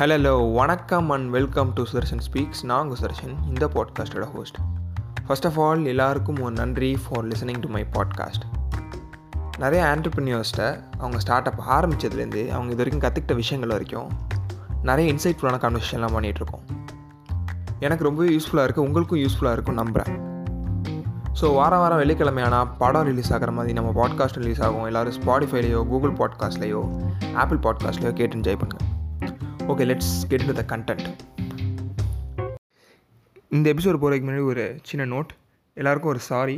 Hello வணக்கம் and welcome to Sudarshan speaks நான் உங்கள் சுதர்ஷன் இந்த பாட்காஸ்டோட ஹோஸ்ட் ஃபர்ஸ்ட் ஆஃப் ஆல் எல்லாருக்கும் ஒரு நன்றி for listening to my podcast நிறைய ஆண்டர்பிரினியர்ஸ்ட்டை அவங்க ஸ்டார்ட் அப் ஆரம்பித்ததுலேருந்து அவங்க இது வரைக்கும் கற்றுக்கிட்ட விஷயங்கள் வரைக்கும் நிறைய இன்சைட்ஃபுல்லான கான்வர்சேஷன்லாம் பண்ணிகிட்ருக்கோம் எனக்கு ரொம்பவே யூஸ்ஃபுல்லாக இருக்குது உங்களுக்கும் யூஸ்ஃபுல்லாக இருக்கும் நம்புகிறேன் ஸோ வாரம் வாரம் வெள்ளிக்கிழமை ஆனால் படம் ரிலீஸ் ஆகிற மாதிரி நம்ம பாட்காஸ்ட் ரிலீஸ் ஆகும். எல்லோரும் ஸ்பாடிஃபைலையோ கூகுள் பாட்காஸ்ட்லேயோ ஆப்பிள் பாட்காஸ்ட்லேயோ கேட்டு என்ஜாய் பண்ணுங்கள் okay let's get to the content இந்த எபிசோட் போகிறதுக்கு முன்னாடி ஒரு சின்ன நோட் எல்லாருக்கும் ஒரு சாரி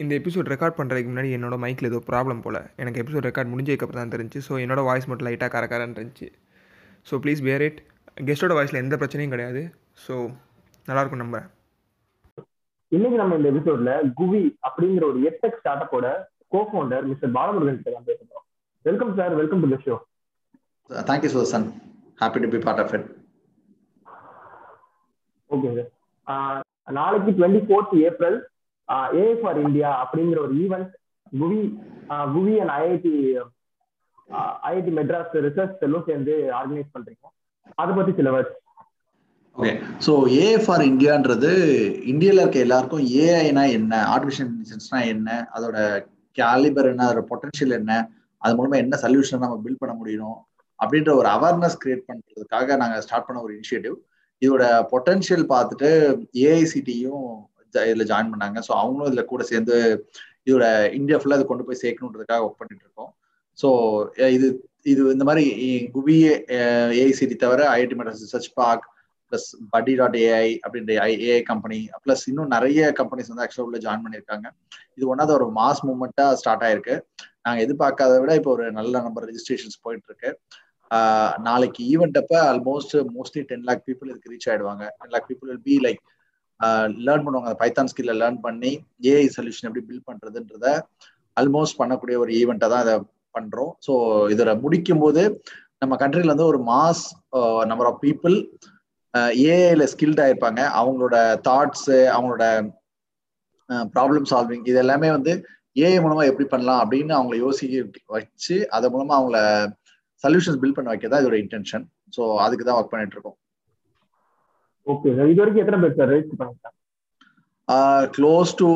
இந்த எபிசோட் ரெக்கார்ட் பண்ணுறதுக்கு முன்னாடி என்னோட மைக்கில் ஏதோ ப்ராப்ளம் போல். எனக்கு எபிசோட் ரெக்கார்ட் முடிஞ்சதுக்கப்புறம் தான் தெரிஞ்சு ஸோ என்னோட வாய்ஸ் மட்டும் லைட்டாக கரக்கரன்னு இருந்துச்சு. ஸோ ப்ளீஸ் பேர் இட் கெஸ்ட்டோட வாய்ஸில் எந்த பிரச்சனையும் கிடையாது. ஸோ நல்லாயிருக்கும் நம்புகிறேன் இன்னைக்கு நம்ம இந்த எபிசோட்ல குவி அப்படிங்கிற ஒரு எட்டெக் ஸ்டார்ட் அப்போட கோ மிஸ்டர் பாலமுருகன் கிட்ட தான் பேசுகிறோம் welcome sir welcome to the show Thank you, Susan. Happy to be part of it. Okay sir நாளைக்கு twenty fourth April A for India அப்படிங்கிற ஒரு event Guvi Guvi and IIT IIT Madras research செல்லும் சேர்ந்து organise பண்றீங்க அதை பத்தி சில words okay so A for இந்தியான்றது இந்தியாவில் இருக்க எல்லாருக்கும் ஏஐனா என்ன ஆர்டிஃபிஷியல் இன்டெலிஜென்ஸ்னா என்ன அதோட கேலிபர் என்ன அதோட பொட்டன்ஷியல் என்ன அது மூலமா என்ன சொல்யூஷன் நம்ம பில்ட் பண்ண முடியும் அப்படின்ற ஒரு அவேர்னஸ் கிரியேட் பண்றதுக்காக நாங்கள் ஸ்டார்ட் பண்ண ஒரு இனிஷியேட்டிவ் இதோட பொட்டன்ஷியல் பார்த்துட்டு ஏஐசிடியும் இதில் ஜாயின் பண்ணாங்க. ஸோ அவங்களும் இதில் கூட சேர்ந்து இதோட இந்தியா ஃபுல்லாக இதை கொண்டு போய் சேர்க்கணுன்றதுக்காக ஒர்க் பண்ணிட்டு இருக்கோம். ஸோ இது இது இந்த மாதிரி குவி ஏஐசிடி தவிர IIT Madras research park plus buddy dot AI அப்படின்ற ஏஐ கம்பெனி ப்ளஸ் இன்னும் நிறைய கம்பெனிஸ் வந்து ஆக்சுவலாக உள்ள ஜாயின் பண்ணியிருக்காங்க. இது ஒன்றாவது ஒரு மாஸ் மூமெண்ட்டாக ஸ்டார்ட் ஆயிருக்கு. நாங்கள் எதிர்பார்க்காத விட இப்போ ஒரு நல்ல நம்பர் ரெஜிஸ்ட்ரேஷன்ஸ் போயிட்டு இருக்கு. நாளைக்கு ஈவெண்ட் அப்ப almost mostly ten lakh people இதுக்கு ரீச் ஆயிடுவாங்க. Ten lakh people will be like learn பண்ணுவாங்க. அந்த பைத்தான் ஸ்கில்ல லேர்ன் பண்ணி ஏஐ சொல்யூஷன் எப்படி பில்ட் பண்றதுன்றத ஆல்மோஸ்ட் பண்ணக்கூடிய ஒரு ஈவெண்ட்டை தான் இதை பண்றோம். ஸோ இதில் முடிக்கும் போது நம்ம கண்ட்ரில வந்து ஒரு மாஸ் நம்பர் ஆஃப் பீப்புள் ஏஐல ஸ்கில்ட் ஆயிருப்பாங்க. அவங்களோட தாட்ஸ் அவங்களோட ப்ராப்ளம் சால்விங் இது எல்லாமே வந்து ஏஐ மூலமா எப்படி பண்ணலாம் அப்படின்னு அவங்கள யோசிக்க வச்சு அது மூலமா அவங்கள சொல்யூஷன்ஸ் பில்ட் பண்ண வைக்க தான் இதோட இன்டென்ஷன் ஸோ அதுக்கு தான் ஒர்க் பண்ணிட்டு இருக்கோம் ஓகே சார் இது வரைக்கும் எத்தனை பேர் சார் ரெஜிஸ்டர் பண்ணிருக்காங்க? Close to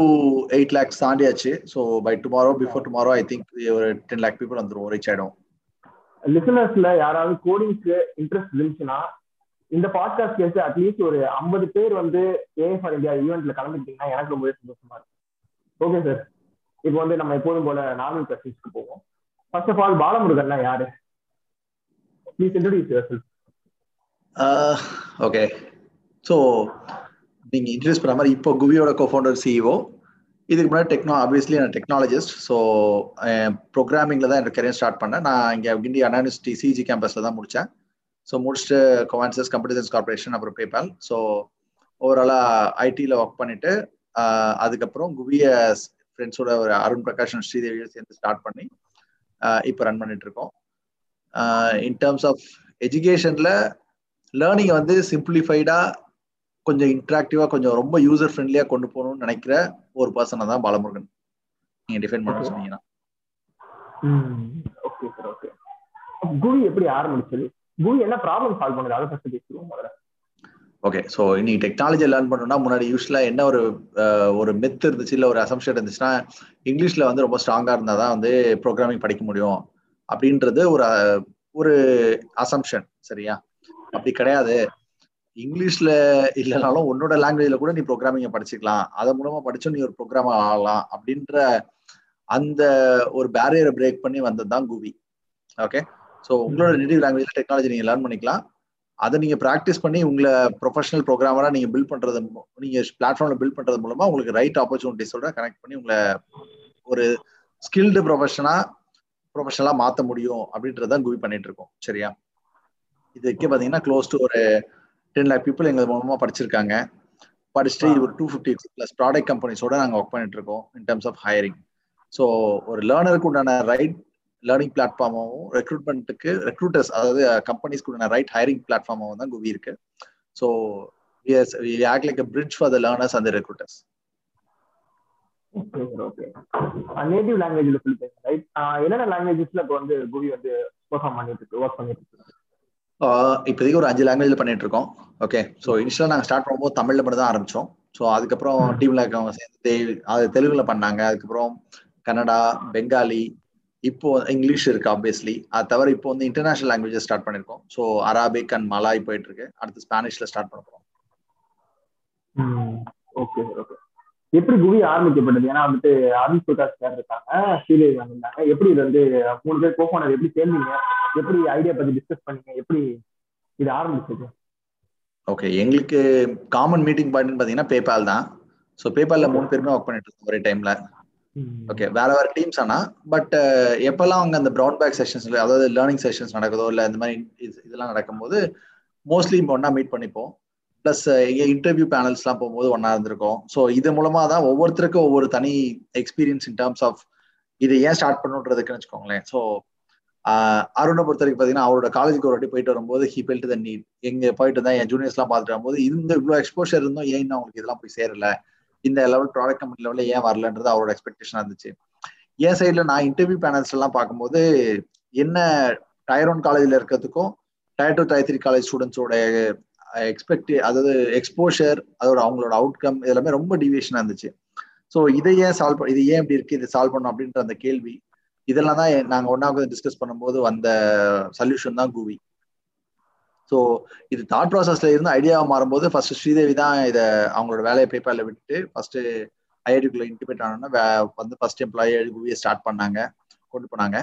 eight lakhs தாண்டியாச்சு. So by tomorrow before tomorrow I think ஒரு டென் லேக் பீப்புள் வந்துடும் ரீச் ஆயிடும். லிசனர்ஸ்ல யாராவது கோடிங்க்கு இன்ட்ரெஸ்ட் இருந்துச்சுன்னா இந்த பாட்காஸ்ட் கேட்டு அட்லீஸ்ட் ஒரு ஐம்பது பேர் வந்து ஏ ஃபார் இந்தியா ஈவெண்ட்ல கலந்துக்கிட்டீங்கன்னா எனக்கு ரொம்பவே சந்தோஷமா இருக்கும் ஓகே சார் இப்போ வந்து நம்ம எப்போதும் போல நார்மல் கொஸ்டின்ஸ்க்கு போவோம். ஃபர்ஸ்ட் ஆஃப் ஆல் பாலமுருகன்னா யாரு? Please introduce yourself okay so நீங்கள் இன்ட்ரடியூஸ் பண்ண மாதிரி இப்போ குவியோட கோஃபவுண்டர் சிஇஓ இதுக்கு முன்னாடி டெக்னோ ஆப்வியஸ்லி நான் டெக்னாலஜிஸ்ட் ஸோ ப்ரோக்ராமிங்கில் தான் என்னோட கரியர் ஸ்டார்ட் பண்ணேன். நான் இங்கே கிண்டி அண்ணா யூனிவர்சிட்டி சிஜி கேம்பஸில் தான் முடித்தேன் ஸோ முடிச்சுட்டு கோவான்சஸ் கம்ப்யூட்டர் சயின்ஸ் கார்பரேஷன் அப்புறம் பேபால் ஸோ ஓவராலாக ஐடியில் ஒர்க் பண்ணிவிட்டு அதுக்கப்புறம் குவிய ஃப்ரெண்ட்ஸோட ஒரு அருண் பிரகாஷ் ஸ்ரீதேவியை சேர்ந்து ஸ்டார்ட் பண்ணி இப்போ ரன் பண்ணிட்டு இருக்கோம். இன் டேர்ம்ஸ் ஆஃப் எஜுகேஷனில் லேர்னிங்கை வந்து சிம்பிளிஃபைடா கொஞ்சம் இன்ட்ராக்டிவா கொஞ்சம் ரொம்ப யூசர் ஃப்ரெண்ட்லியா கொண்டு போகணும்னு நினைக்கிற ஒரு பர்சனை தான் பாலமுருகன். நீங்க டிஃபைன் பண்ண சொன்னீங்கன்னா. ஓகே சார் ஓகே குவி எப்படி ஆரம்பிச்சது? குவி என்ன ப்ராப்ளம் சால்வ் பண்ணுது? அதை ஃபர்ஸ்ட் பேசுவோம் முதல்ல. ஓகே ஸோ இன்னைக்கு டெக்னாலஜி லேர்ன் பண்ணணும்னா முன்னாடி யூஸ்வலா என்ன ஒரு ஒரு மெத் இருந்துச்சு இல்லை ஒரு அசம்ஷன் இருந்துச்சுன்னா இங்கிலீஷ்ல வந்து ரொம்ப ஸ்ட்ராங்கா இருந்தால் தான் வந்து ப்ரோக்ராமிங் படிக்க முடியும். அப்படின்றது ஒரு ஒரு அசம்ஷன் சரியா? அப்படி கிடையாது. இங்கிலீஷ்ல இல்லைனாலும் உன்னோட லாங்குவேஜ்ல கூட நீ ப்ரோக்ராமிங்க படிச்சுக்கலாம். அதன் மூலமா படிச்சும் நீ ஒரு ப்ரோக்ராம் ஆகலாம் அப்படின்ற அந்த ஒரு பேரியரை பிரேக் பண்ணி வந்தது தான் கூவி. ஓகே ஸோ உங்களோட நேட்டிவ் லாங்குவேஜ்ல டெக்னாலஜி நீங்க லேர்ன் பண்ணிக்கலாம். அதை நீங்க ப்ராக்டிஸ் பண்ணி உங்களை ப்ரொஃபஷனல் ப்ரோக்ராமரா நீங்க பில்ட் பண்றது நீங்க பிளாட்ஃபார்ம்ல பில்ட் பண்றது மூலமா உங்களுக்கு ரைட் ஆப்பர்ச்சுனிட்டிஸோட கனெக்ட் பண்ணி உங்களை ஒரு ஸ்கில்டு ப்ரொஃபஷனா ப்ரொஃபஷனலா மாத்த முடியும் அப்படின்றதான் குவி பண்ணிட்டு இருக்கோம். சரியா? இதுக்கு பாத்தீங்கன்னா க்ளோஸ் டு ஒரு டென் லேக் பீப்புள் எங்கள் மூலமா படிச்சிருக்காங்க. படிச்சுட்டு ஒரு டூ ஃபிஃப்டி பிளஸ் ப்ராடக்ட் கம்பெனிஸோட நாங்கள் ஒர்க் பண்ணிட்டு இருக்கோம் in terms of hiring so ஒரு லேர்னருக்கு உண்டான ரைட் லேர்னிங் பிளாட்ஃபார்மாகவும் ரெக்ரூட்மெண்ட்டுக்கு ரெக்ரூட்டர்ஸ் அதாவது கம்பெனிஸ்க்கு உண்டான ரைட் ஹையரிங் பிளாட்ஃபார்மாகவும் தான் குவி இருக்கு so act like bridge for the learners and recruiters okay sir okay native லாங்குவேஜ்ல சொல்லிட்டீங்க ரைட் என்னென்ன லாங்குவேஜஸ்ல இப்போ வந்து குவி வந்து பெர்ஃபார்ம் பண்ணிட்டு இருக்கு ஒர்க் பண்ணிட்டு இருக்கு இப்போதைக்கு ஒரு அஞ்சு லாங்குவேஜ்ல பண்ணிட்டு இருக்கோம் ஓகே ஸோ இனிஷியலாக நாங்கள் ஸ்டார்ட் பண்ணும்போது தமிழ்ல மட்டும் தான் ஆரம்பிச்சோம். ஸோ அதுக்கப்புறம் டீம்ல இருக்கவங்க சேர்ந்து அது தெலுங்குல பண்ணாங்க அதுக்கப்புறம் கன்னடா பெங்காலி இப்போ இங்கிலீஷ் இருக்கு ஆப்வியஸ்லி அது தவிர இப்போ வந்து இன்டர்நேஷனல் லாங்குவேஜஸ் ஸ்டார்ட் பண்ணிருக்கோம். ஸோ அரபிக் அண்ட் மலாய் போயிட்டு இருக்கு அடுத்து ஸ்பானிஷ்ல ஸ்டார்ட் பண்ண போறோம். ஓகே ஓகே எப்படி குவி ஆரம்பிக்கப்பட்டது? ஏன்னா வந்துட்டு அருண் பிரகாஷ் சார் இருக்காங்க ஸ்ரீதேவி வந்திருந்தாங்க எப்படி இது வந்து மூணு பேர் கோஃபோனர் எப்படி சேர்ந்தீங்க? எப்படி ஐடியா பத்தி டிஸ்கஸ் பண்ணீங்க? எப்படி இது ஆரம்பிச்சது? ஓகே எங்களுக்கு காமன் மீட்டிங் பாயிண்ட் பாத்தீங்கன்னா பேபால் தான். ஸோ பேபால்ல மூணு பேருமே ஒர்க் பண்ணிட்டு இருக்கோம் ஒரே டைம்ல ஓகே வேற வேற டீம்ஸ் ஆனா பட் எப்பெல்லாம் அவங்க அந்த ப்ரௌன் பேக் செஷன்ஸ்ல அதாவது லேர்னிங் செஷன்ஸ் நடக்குதோ இல்ல இந்த மாதிரி இதெல்லாம் நடக்கும்போது மோஸ்ட்லி ஒன்னா மீட் பண்ணிப்போம். பிளஸ் எங்க இன்டர்வியூ பேனல்ஸ்லாம் போகும்போது ஒன்னா இருந்திருக்கோம். ஸோ இது மூலமா தான் ஒவ்வொருத்தருக்கும் ஒவ்வொரு தனி எக்ஸ்பீரியன்ஸ் இன் டர்ம்ஸ் ஆஃப் இதை ஏன் ஸ்டார்ட் பண்ணுன்றதுக்குன்னு வச்சுக்கோங்களேன். ஸோ அருணை பொறுத்த வரைக்கும் பார்த்தீங்கன்னா அவரோட காலேஜுக்கு ஒரு வாட்டி போயிட்டு வரும்போது ஹி பெல்ட் த நீட் எங்க போயிட்டு தான் என் ஜூனியர்ஸ்லாம் பார்த்துட்டு வரும்போது இந்த இவ்வளோ எக்ஸ்போஷர் இருந்தோம் ஏன் அவங்களுக்கு இதெல்லாம் போய் சேரல? இந்த லெவல் ப்ராடக்ட் கம்பெனி லெவலில் ஏன் வரலன்றது அவரோட எக்ஸ்பெக்டேஷன் இருந்துச்சு. என் சைடில் நான் இன்டர்வியூ பேனல்ஸ் எல்லாம் பார்க்கும்போது என்ன டயர் ஒன் காலேஜில் இருக்கிறதுக்கும் tier two tier three college ஸ்டூடெண்ட்ஸோட expect அதாவது எக்ஸ்போஷர் அதோட அவங்களோட அவுட்கம் இதெல்லாமே ரொம்ப டிவியேஷனாக இருந்துச்சு. ஸோ இதை ஏன் சால்வ் இது ஏன் இப்படி இருக்கு? இதை சால்வ் பண்ணும் அப்படின்ற அந்த கேள்வி இதெல்லாம் தான் நாங்கள் ஒன்னாவது டிஸ்கஸ் பண்ணும்போது வந்த சொல்யூஷன் தான் கூவி ஸோ இது தாட் ப்ராசஸ்ல இருந்து ஐடியாவை மாறும்போது ஃபர்ஸ்ட் ஸ்ரீதேவி தான் இதை அவங்களோட வேலையை பேப்பரில் விட்டுட்டு ஃபர்ஸ்ட் ஐஐடிக்குள்ள இன்டிமேட் ஆனோன்னா வந்து ஃபர்ஸ்ட் எம்ப்ளாயி குவியை ஸ்டார்ட் பண்ணாங்க கொண்டு போனாங்க.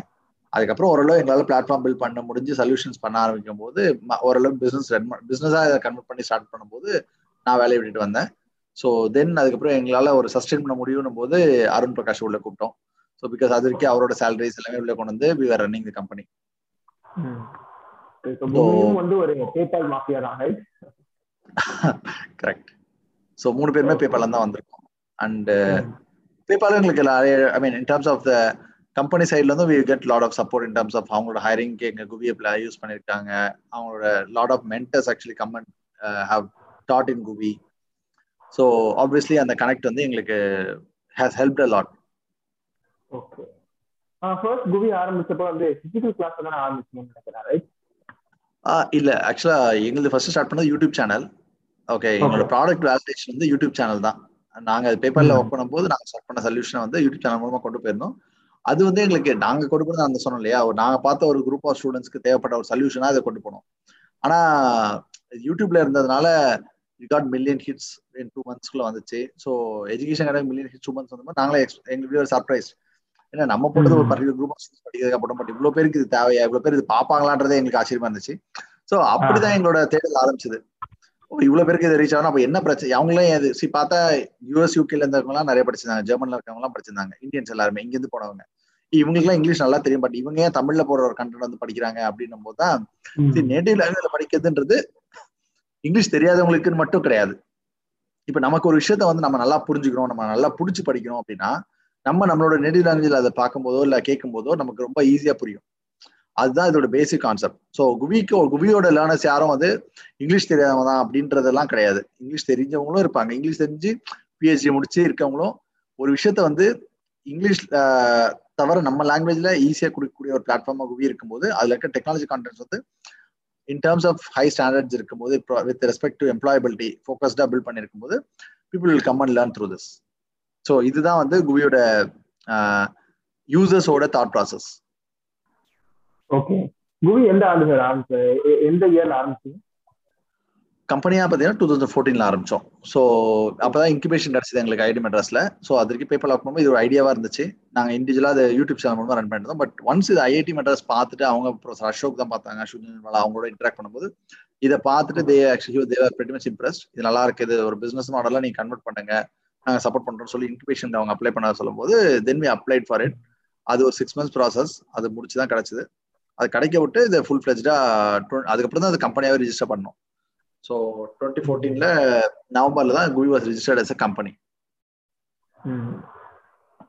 அதுக்கப்புறம் ஓரளவு எங்களால் பிளாட்ஃபார்ம் பில்ட் பண்ண முடிஞ்சு சொல்யூஷன்ஸ் பண்ண ஆரம்பிக்கும் போது ஓரளவு பிசினஸ் ரன் பிசினஸாக இதை கன்வெர்ட் பண்ணி ஸ்டார்ட் பண்ணும்போது நான் வேலையை விட்டுட்டு வந்தேன். ஸோ தென் அதுக்கப்புறம் எங்களால் ஒரு சஸ்டெயின் பண்ண முடியும் போது அருண் பிரகாஷ் உள்ள கூப்பிட்டோம். ஸோ பிகாஸ் அது வரைக்கும் அவரோட சேலரிஸ் எல்லாமே உள்ள கொண்டு வந்து we are running the company வந்து ஒரு பேபால் மாஃபியா தான் கரெக்ட் ஸோ மூணு பேருமே பேபால் தான் வந்திருக்கோம். அண்ட் பேபால் எங்களுக்கு I mean in terms of the company சைட்ல இருந்து we get lot of support in terms of அவங்களோட ஹைரிங்க்கு எங்க குவி யூஸ் பண்ணிருக்காங்க. அவங்களோட lot of mentors actually come and have taught in GUVI. So obviously அந்த கனெக்ட் வந்து எங்களுக்கு has help a lot okay first GUVI ஆரம்பிச்சப்போ வந்து பிசிக்கல் கிளாஸ் தான் ஆரம்பிச்சீங்கன்னு நினைக்கிறேன் ரைட் இல்ல. ஆக்சுவலா எங்களுக்கு ஃபர்ஸ்ட் ஸ்டார்ட் பண்ணது யூடியூப் சேனல் ஓகே எங்களோட ப்ராடக்ட் வேலிடேஷன் வந்து யூடியூப் சேனல் தான். நாங்க பேப்பர்ல ஒர்க் பண்ணும்போது நாங்க ஸ்டார்ட் பண்ண சொல்யூஷனை வந்து யூடியூப் சேனல் மூலமா கொண்டு போயிருந்தோம் அது வந்து எங்களுக்கு நாங்க கொண்டு போனது அந்த சொன்னோம் இல்லையா? நாங்க பார்த்த ஒரு குரூப் ஆஃப் ஸ்டூடெண்ட்ஸ்க்கு தேவைப்பட்ட ஒரு சொல்யூஷனா அதை கொண்டு போனோம். ஆனா யூடியூப்ல இருந்ததுனால we got million hits in two மந்த்ஸ்க்குள்ள வந்துச்சு. ஸோ எஜுகேஷன் கிடையாது மில்லியன் ஹிட்ஸ் டூ மந்த்ஸ் வந்து நாங்களே எங்களுக்கு ஒரு சர்ப்ரைஸ் ஏன்னா நம்ம போட்டது ஒரு பர்டிகுலர் குரூப் ஆஃப் ஸ்டூடெண்ட்ஸ் படிக்கிறதுக்கு அப்புறம் பட் இவ்வளவு பேருக்கு இது தேவையா? இவ்வளவு பேர் இது பாப்பாங்களான்றதே எங்களுக்கு ஆச்சரியமா இருந்துச்சு. ஸோ அப்படிதான் எங்களோட தேடல் ஆரம்பிச்சது. இவ்வளவு பேருக்கு இது ரீச் ஆகணும் அப்ப என்ன பிரச்சனை அவங்களே அது சி பார்த்தா யூஎஸ் யூகேல இருந்தவங்க எல்லாம் நிறைய படிச்சிருந்தாங்க. ஜெர்மன்ல இருக்கவங்க எல்லாம் படிச்சிருந்தாங்க. இந்தியன்ஸ் எல்லாருமே இங்க இருந்து போனவங்க. இவங்களுக்கு எல்லாம் இங்கிலீஷ் நல்லா தெரியும். பட் இவங்க ஏன் தமிழ்ல போற ஒரு கண்டென்ட் வந்து படிக்கிறாங்க அப்படின்னும் போதுதான் நேட்டிவ் லாங்குவேஜ்ல படிக்கிறதுன்றது இங்கிலீஷ் தெரியாதவங்களுக்குன்னு மட்டும் கிடையாது. இப்ப நமக்கு ஒரு விஷயத்த வந்து நம்ம நல்லா புரிஞ்சுக்கிறோம் நம்ம நல்லா புடிச்சு படிக்கிறோம் அப்படின்னா நம்ம நம்மளோட நேட்டிவ் லாங்குவேஜ்ல அதை பார்க்கும்போதோ இல்ல கேட்கும் போதோ நமக்கு ரொம்ப ஈஸியா புரியும். அதுதான் இதோட பேசிக் கான்செப்ட் ஸோ குவிக்கு குவியோட லேர்னர்ஸ் யாரும் வந்து இங்கிலீஷ் தெரியாதவங்க தான் அப்படின்றதெல்லாம் கிடையாது. இங்கிலீஷ் தெரிஞ்சவங்களும் இருப்பாங்க. இங்கிலீஷ் தெரிஞ்சு பிஹெச்டி முடிச்சு இருக்கவங்களும் ஒரு விஷயத்த வந்து இங்கிலீஷ் தவிர நம்ம லாங்குவேஜ்ல ஈஸியாக கொடுக்கக்கூடிய ஒரு பிளாட்ஃபார்மா குவி இருக்கும்போது அதில் இருக்க டெக்னாலஜி கான்டென்ட்ஸ் வந்து in terms of high standards இருக்கும்போது வித் ரெஸ்பெக்ட் டு எம்ப்ளாயபிலிட்டி ஃபோக்கஸ்டாக build பண்ணியிருக்கும்போது people will come and learn through this so இதுதான் வந்து குவியோட யூசர்ஸோட தாட் ப்ராசஸ் ஓகே குவி எந்த ஆண்டு சார் ஆரம்பிச்சு எந்த இயர்ல ஆரம்பிச்சு கம்பெனியாக பார்த்தீங்கன்னா டூ தௌசண்ட் ஃபோர்டீனில் ஆரம்பித்தோம் ஸோ அப்போ தான் இன்குபேஷன் கிடச்சிது எங்களுக்கு ஐடி மெட்ராஸில் ஸோ அதற்கு பேப்பர் லாக் பண்ணும்போது இது ஒரு ஐடியாவாக இருந்துச்சு. நாங்கள் இண்டிவிஜுவலாக அதை யூடியூப் சேனல் மூலமாக ரன் பண்ணிருந்தோம் பட் ஒன்ஸ் இது ஐஐடி மெட்ராஸ் பார்த்துட்டு அவங்க ப்ரொஃபஸர் அசோக் தான் பார்த்தாங்க. அசோக் அவங்களோட இன்ட்ராக்ட் பண்ணும்போது இதை பார்த்துட்டு they actually they were very much impressed இது நல்லா இருக்குது ஒரு பிஸ்னஸ் மாடலாக நீங்கள் கன்வெர்ட் பண்ணுங்க. நாங்கள் சப்போர்ட் பண்ணுறோம் சொல்லி இன்குபேஷன் அவங்க அப்ளை பண்ண சொல்லும்போது then we applied for it அது ஒரு சிக்ஸ் மந்த்ஸ் ப்ராசஸ் அது முடிச்சு தான் கிடச்சிது. அது கிடைக்க விட்டு இது ஃபுல் ஃபிளெஜ்டா அதுக்கப்புறம் தான் அது கம்பெனியாகவே ரிஜிஸ்டர் பண்ணோம். ஸோ டுவெண்ட்டி ஃபோர்டீன்ல நவம்பர்ல தான் GUVI was registered as a company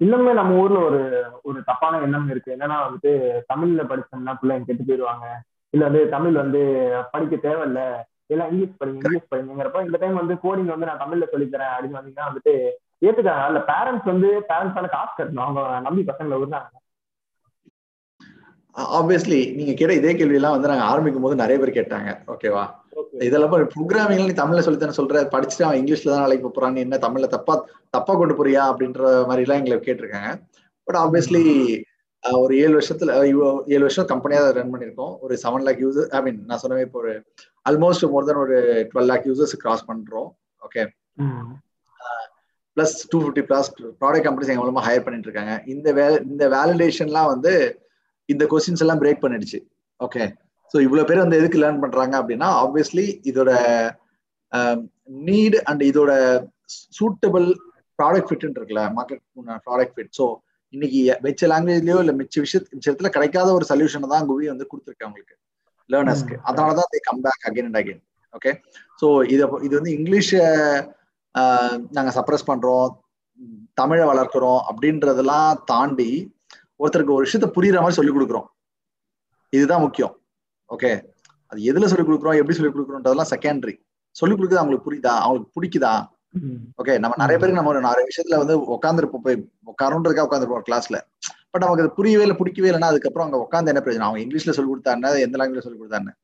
இன்னுமே நம்ம ஊர்ல ஒரு ஒரு தப்பான எண்ணம் இருக்கு. என்னன்னா வந்துட்டு தமிழ்ல படிச்சோம்னா பிள்ளைங்க கெட்டு போயிடுவாங்க இல்ல வந்து தமிழ் வந்து படிக்க தேவையில்ல. எல்லாம் இங்கிலீஷ் படிங்க இங்கிலீஷ் படிங்கிறப்ப இந்த டைம் வந்து கோடிங் வந்து நான் தமிழ்ல சொல்லித்தரேன் அப்படின்னு வந்தீங்கன்னா வந்துட்டு ஏத்துக்காங்க இல்ல பேரண்ட்ஸ் வந்து பேரண்ட்ஸால காசு கட்டணும். அவங்க நம்பி பசங்களை விடுறாங்க. ஆப்வியஸ்லி நீங்க கேட்ட இதே கேள்வி எல்லாம் வந்து நாங்க ஆரம்பிக்கும் போது நிறைய பேர் கேட்டாங்க. ஓகேவா இதெல்லாம் ப்ரோக்ராமிங் நீ தமிழ்ல சொல்லித்தானே சொல்ற? படிச்சுட்டு அவன் இங்கிலீஷ்ல தான் நாளைக்கு போறான். நீ என்ன தமிழ்ல தப்பா தப்பா கொண்டு போறியா? அப்படின்ற மாதிரி எல்லாம் எங்களை கேட்டிருக்காங்க. பட் ஆப்வியஸ்லி ஒரு ஏழு வருஷத்துல ஏழு வருஷம் கம்பெனியா ரன் பண்ணிருக்கோம் ஒரு seven lakh user I mean நான் சொன்னவே இப்போ ஒரு ஆல்மோஸ்ட் மோர் தென் ஒரு டுவெல் லேக் யூசர்ஸ் கிராஸ் பண்றோம். Okay plus two fifty plus product companies எங்க மூலமா ஹையர் பண்ணிட்டு இருக்காங்க. இந்த வே இந்த வேலிடேஷன்லாம் வந்து இந்த கொஸ்டின்ஸ் எல்லாம் பிரேக் பண்ணிடுச்சு. ஓகே ஸோ இவ்வளவு பேர் வந்து எதுக்கு லேர்ன் பண்றாங்க அப்படின்னா ஆப்வியஸ்லி இதோட நீட் அண்ட் இதோட சூட்டபிள் ப்ராடக்ட் ஃபிட் இருக்குல்ல மார்க்கெட் ப்ராடக்ட் ஃபிட் ஸோ இன்னைக்கு மிச்ச லாங்குவேஜ்லயோ இல்ல மிச்ச விஷயத்து விஷயத்துல கிடைக்காத ஒரு சொல்யூஷனை தான் குவி வந்து கொடுத்துருக்கேன் உங்களுக்கு லேர்னர்ஸ்க்கு அதனாலதான் they come back again and again okay so இது இது வந்து இங்கிலீஷ நாங்க சப்ரஸ் பண்றோம் தமிழை வளர்க்குறோம் அப்படின்றதெல்லாம் தாண்டி ஒருத்தருக்கு ஒரு விஷயத்த புரியுற மாதிரி சொல்லி கொடுக்குறோம். இதுதான் முக்கியம். ஓகே அது எதுல சொல்லி கொடுக்குறோம்? எப்படி சொல்லி கொடுக்குறோன்றதெல்லாம் செகண்டரி சொல்லி கொடுக்குறது அவங்களுக்கு புரியுதா? அவங்களுக்கு பிடிக்குதா? ஓகே நம்ம நிறைய பேருக்கு நம்ம நிறைய விஷயத்துல வந்து உட்காந்துருப்போம் போய் உட்காருன்றதுக்காக உட்காந்துருப்போம் கிளாஸ்ல பட் நமக்கு அது புரியவே இல்லை பிடிக்கவே இல்லைன்னா அதுக்கப்புறம் அங்க உட்காந்து என்ன பிரச்சனை அவங்க இங்கிலீஷ்ல சொல்லி கொடுத்தாருன்னா எந்த லாங்குவேஜ்ல சொல்லி கொடுத்தாருன்னு.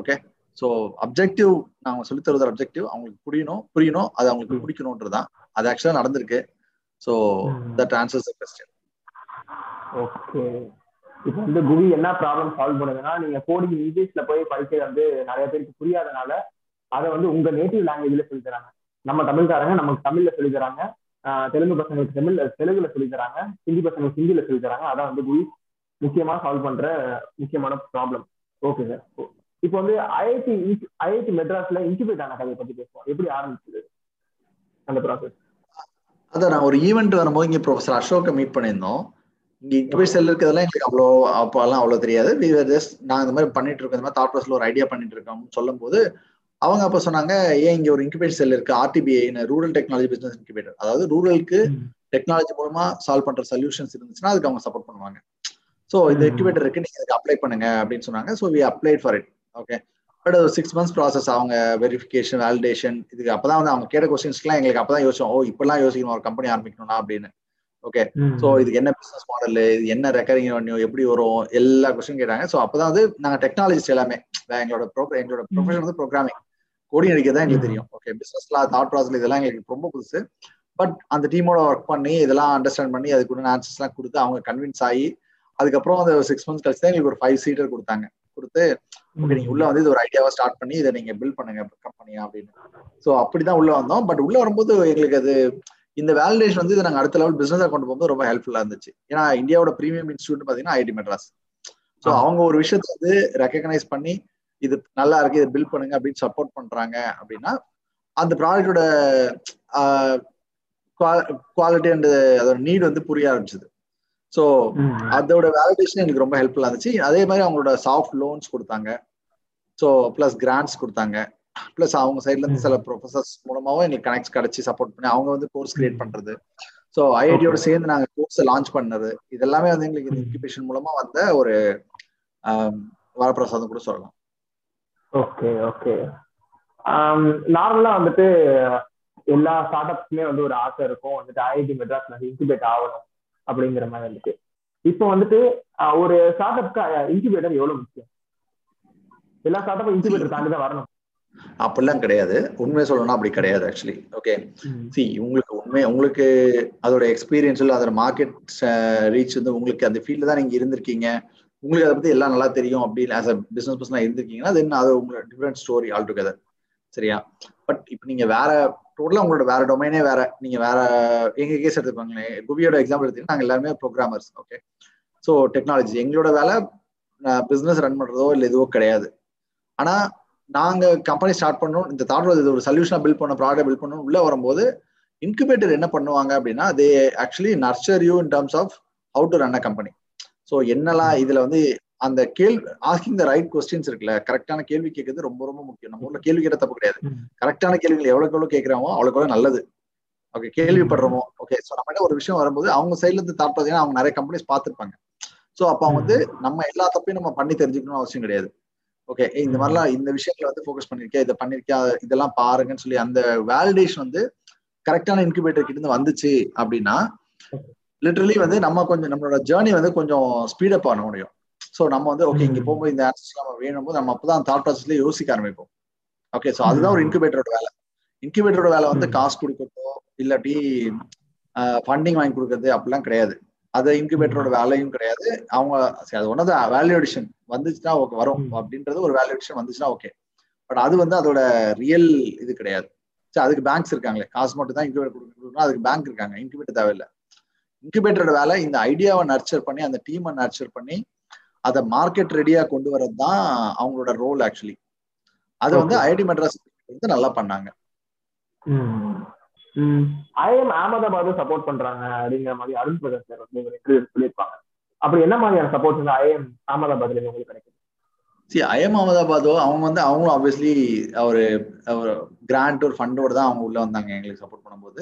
ஓகே ஸோ அப்ஜெக்டிவ் நாங்க சொல்லி தருவது அப்ஜெக்டிவ் அவங்களுக்கு புரியணும் புரியணும் அது அவங்களுக்கு பிடிக்கணும்ன்றதுதான் அது ஆக்சுவலா நடந்திருக்கு. So that answers question okay இப்போ வந்து குவி என்ன ப்ராப்ளம் சால்வ் பண்ணுதுன்னா நீங்க கோடிங் இங்கிலீஷ்ல போய் படிக்கிறது வந்து நிறைய பேருக்கு புரியாதனால அதை வந்து உங்க நேட்டிவ் லாங்குவேஜ்ல சொல்லி தராங்க நம்ம தமிழ்காரங்க நமக்கு தமிழ்ல சொல்லி தராங்க தெலுங்கு பசங்களுக்கு தமிழ் தெலுங்குல சொல்லி தராங்க ஹிந்தி பசங்களுக்கு ஹிந்தியில சொல்லி தராங்க அதான் வந்து குவி முக்கியமா சால்வ் பண்ற முக்கியமான ப்ராப்ளம் ஓகே சார் இப்போ வந்து ஐஐடி ஐஐடி மெட்ராஸ்ல இன்டிபேட் ஆன கதையை பத்தி பேசுவோம். எப்படி ஆரம்பிச்சது அந்த ப்ராசஸ் அதான் நான் ஒரு ஈவெண்ட் வரும்போது இங்க ப்ரொஃபசர் அசோக்கை மீட் பண்ணியிருந்தோம். செல் இருக்கிறதெல்லாம் எங்களுக்கு அவ்வளோ அப்போல்லாம் அவ்வளோ தெரியாது. வி ஜஸ்ட் நான் இந்த மாதிரி பண்ணிட்டு இருக்கோம். இந்த மாதிரி தாட் ப்ராசஸ்ல ஒரு ஐடியா பண்ணிட்டு இருக்கோம் சொல்லும் போது அவங்க அப்ப சொன்னாங்க ஏன் இங்க ஒரு இன்குபேட் செல் இருக்கு? RTBI rural technology business incubator அதாவது ரூரலுக்கு டெக்னாலஜி மூலமா சால்வ் பண்ற சொல்யூஷன்ஸ் இருந்துச்சுன்னா அதுக்கு அவங்க சப்போர்ட் பண்ணுவாங்க. ஸோ இந்த இன்குபேட்டர் இருக்கு நீங்க இதுக்கு அப்ளை பண்ணுங்க அப்படின்னு சொன்னாங்க. So we applied for it okay but ஒரு சிக்ஸ் மந்த்ஸ் ப்ராசஸ் அவங்க வெரிஃபிகேஷன் வேலிடேஷன் இதுக்கு அப்பதான் வந்து அவங்க கேட்ட கொஸ்டின்ஸ்க்குலாம் எங்களுக்கு அப்பதான் யோசிச்சோம். ஓ இப்பெல்லாம் யோசிக்கணும். ஒரு கம்பெனி ஆரம்பிக்கணும்னா அப்படின்னு. ஓகே ஸோ இதுக்கு என்ன பிசினஸ் மாடல் இது என்ன ரெக்கரிங் ரெவன்யூ எப்படி வரும்? எல்லா கொஸ்டின் கேட்டாங்க. ஸோ அப்பதான் வந்து நாங்க டெக்னாலஜிஸ்ட் எல்லாமே எங்களோட எங்களோட ப்ரொஃபஷன் வந்து ப்ரோக்ராமிங் கோடிங் அடிக்க தான் எங்களுக்கு தெரியும். ஓகே பிசினஸ்ல தாட் ப்ராசஸ் இதெல்லாம் எங்களுக்கு ரொம்ப புதுசு. பட் அந்த டீமோட ஒர்க் பண்ணி இதெல்லாம் அண்டர்ஸ்டாண்ட் பண்ணி அதுக்குள்ள ஆன்சர்ஸ் எல்லாம் கொடுத்து அவங்க கன்வின்ஸ் ஆகி அதுக்கப்புறம் அந்த சிக்ஸ் மந்த்ஸ் கழிச்சு தான் எங்களுக்கு ஒரு ஃபைவ் சீட்டர் கொடுத்தாங்க. கொடுத்து ஓகே நீங்க உள்ள வந்து இது ஒரு ஐடியாவா ஸ்டார்ட் பண்ணி இதை நீங்க பில்ட் பண்ணுங்க கம்பெனியா அப்படின்னு. ஸோ அப்படிதான் உள்ள வந்தோம். பட் உள்ள வரும்போது எங்களுக்கு அது இந்த வேலிடேஷன் வந்து இதை நாங்கள் அடுத்த லெவல் பிசினஸா கொண்டு போகும்போது ரொம்ப ஹெல்ப்ஃபுல்லா இருந்துச்சு. ஏன்னா இந்தியாவோட ப்ரீமியம் இன்ஸ்டியூட் பாத்தீங்கன்னா ஐடி மெட்ராஸ் ஸோ அவங்க ஒரு விஷயத்த வந்து ரெக்கக்னைஸ் பண்ணி இது நல்லா இருக்கு இதை பில்ட் பண்ணுங்க அப்படின்னு சப்போர்ட் பண்றாங்க அப்படின்னா அந்த ப்ராடக்டோட குவாலிட்டி அண்ட் அதோட நீட் வந்து புரிய ஆரம்பிச்சது. ஸோ அதோட வேலிடேஷன் எனக்கு ரொம்ப ஹெல்ப்ஃபுல்லா இருந்துச்சு. அதே மாதிரி அவங்களோட சாஃப்ட் லோன்ஸ் கொடுத்தாங்க. ஸோ பிளஸ் கிராண்ட்ஸ் கொடுத்தாங்க. பிளஸ் அவங்க சைட்ல இருந்து சில ப்ரொஃபசர்ஸ் மூலமாவும் எங்களுக்கு கனெக்ட் கிடைச்சி சப்போர்ட் பண்ணி அவங்க வந்து கோர்ஸ் கிரியேட் பண்றது. ஸோ ஐஐடியோட சேர்ந்து நாங்கள் கோர்ஸ் லான்ச் பண்ணது. இதெல்லாமே வந்து எங்களுக்கு இந்த இன்குபேஷன் மூலமா வந்த ஒரு வரப்பிரசாதம் கூட சொல்லலாம். ஓகே ஓகே நார்மலா வந்துட்டு எல்லா ஸ்டார்ட் அப்ஸ்க்குமே வந்து ஒரு ஆசை இருக்கும். வந்துட்டு ஐஐடி மெட்ராஸ்ல இன்குபேட் ஆகணும் அப்படிங்கிற மாதிரி வந்துட்டு. இப்போ வந்துட்டு ஒரு ஸ்டார்ட் அப்க்கு இன்குபேட்டர் எவ்வளவு முக்கியம்? எல்லா ஸ்டார்ட் அப்பும் இன்குபேட்டர் தாண்டி தான் வரணும். அப்படிலாம் கிடையாது. உண்மையை சொல்லணும்னா அப்படி கிடையாது ஆக்சுவலி ஓகே சி உங்களுக்கு உண்மை உங்களுக்கு அதோட எக்ஸ்பீரியன்ஸ் இல்லை அதோட மார்க்கெட் ரீச் வந்து உங்களுக்கு அந்த ஃபீல்டு தான் நீங்க இருந்திருக்கீங்க. உங்களுக்கு அதை பத்தி எல்லாம் நல்லா தெரியும் அப்படின்னு ஆஸ் அ பிசினஸ் பர்சனா இருந்திருக்கீங்கன்னா தென் அது உங்களோட டிஃப்ரெண்ட் ஸ்டோரி ஆல் டுகெதர் சரியா? பட் இப்போ நீங்க வேற டோட்டலா உங்களோட வேற டொமைனே வேற. நீங்க வேற எங்க கேஸ் எடுத்துப்பாங்களேன் குபியோட எக்ஸாம்பிள் எடுத்தீங்கன்னா நாங்க எல்லாருமே ப்ரோக்ராமர்ஸ் ஓகே ஸோ டெக்னாலஜி எங்களோட வேலை பிசினஸ் ரன் பண்றதோ இல்லை எதுவோ கிடையாது. ஆனா நாங்க கம்பெனி ஸ்டார்ட் பண்ணணும் இந்த தாட் இது ஒரு சொல்யூஷனா பில்ட் பண்ண ப்ராடக்ட் பில்ட் பண்ணணும். உள்ள வரும்போது இன்குபேட்டர் என்ன பண்ணுவாங்க அப்படின்னா they actually nurture you in terms of how to run a company so என்னெல்லாம் இதுல வந்து அந்த கேள்வி ஆஸ்கிங் த ரைட் கொஸ்டின்ஸ் இருக்குல்ல. கரெக்டான கேள்வி கேட்கறது ரொம்ப ரொம்ப முக்கியம். நம்ம ஊர்ல கேள்வி கேட்ட தப்பு கிடையாது. கரெக்டான கேள்விகள் எவ்வளவுக்கு எவ்வளவு கேட்கிறோமோ அவ்வளவுக்கு எவ்வளவு நல்லது. ஓகே கேள்விப்படுறோமோ. ஓகே ஸோ நம்ம ஒரு விஷயம் வரும்போது அவங்க சைட்ல இருந்து தாட் பார்த்தீங்கன்னா அவங்க நிறைய கம்பெனிஸ் பார்த்துருப்பாங்க. ஸோ அப்போ அவங்க வந்து நம்ம எல்லா தப்பையும் நம்ம பண்ணி தெரிஞ்சுக்கணும்னு அவசியம் கிடையாது. ஓகே இந்த மாதிரிலாம் இந்த விஷயத்துல வந்து ஃபோக்கஸ் பண்ணிருக்கேன் இதை பண்ணிருக்கேன் இதெல்லாம் பாருங்கன்னு சொல்லி அந்த வேலிடேஷன் வந்து கரெக்டான இன்குபேட்டர் கிட்ட இருந்து வந்துச்சு அப்படின்னா லிட்டரலி வந்து நம்ம கொஞ்சம் நம்மளோட ஜேர்னி வந்து கொஞ்சம் ஸ்பீடப் பண்ண முடியும் ஸோ நம்ம வந்து ஓகே இங்க. போகும்போது இந்த ஆன்சர்ஸ் நம்ம வேணும் போது நம்ம அப்பதான் தாட் ப்ராசஸ்ல யோசிக்க ஆரம்பிப்போம் ஓகே ஸோ அதுதான் ஒரு. இன்குபேட்டரோட வேலை இன்குபேட்டரோட வேலை வந்து. காசு கொடுக்கறதோ இல்லாட்டி ஃபண்டிங் வாங்கி கொடுக்கறது அப்படிலாம் கிடையாது அது இன்குபேட்டரோட வேலையும் கிடையாது. அவங்க அது ஒன்னது வேல்யூ அடிஷன் வந்துச்சுன்னா ஓகே வரும். அப்படின்றது ஒரு வேல்யூ அடிஷன் வந்துச்சுன்னா ஓகே பட் அது வந்து அதோட ரியல் இது கிடையாது. சரி அதுக்கு பேங்க்ஸ் இருக்காங்களே. காசு மட்டும் தான் இன்குபேட்டர் கொடுக்கணும். அதுக்கு பேங்க் இருக்காங்க. இன்குபேட்டர் தேவையில்லை. இன்குபேட்டரோட வேலை இந்த ஐடியாவை நர்ச்சர் பண்ணி அந்த டீமை நர்ச்சர் பண்ணி அதை மார்க்கெட் ரெடியா கொண்டு வரது தான் அவங்களோட ரோல் ஆக்சுவலி அதை வந்து. ஐஐடி மெட்ராஸ் வந்து நல்லா பண்ணாங்க. ஐஎம் அகமதாபாத் சப்போர்ட் பண்றாங்க அப்படிங்கிற மாதிரி அருண் பிரகாஷ் சார் வந்து சொல்லியிருப்பாங்க. அப்படி என்ன மாதிரியான சப்போர்ட் வந்து ஐஎம் அகமதாபாத்ல உங்களுக்கு கிடைக்குது? சி ஐஎம் அகமதாபாதோ அவங்க வந்து அவங்களும் ஆப்வியஸ்லி ஒரு கிராண்ட் ஒரு ஃபண்டோட தான் அவங்க உள்ள வந்தாங்க எங்களுக்கு சப்போர்ட் பண்ணும்போது.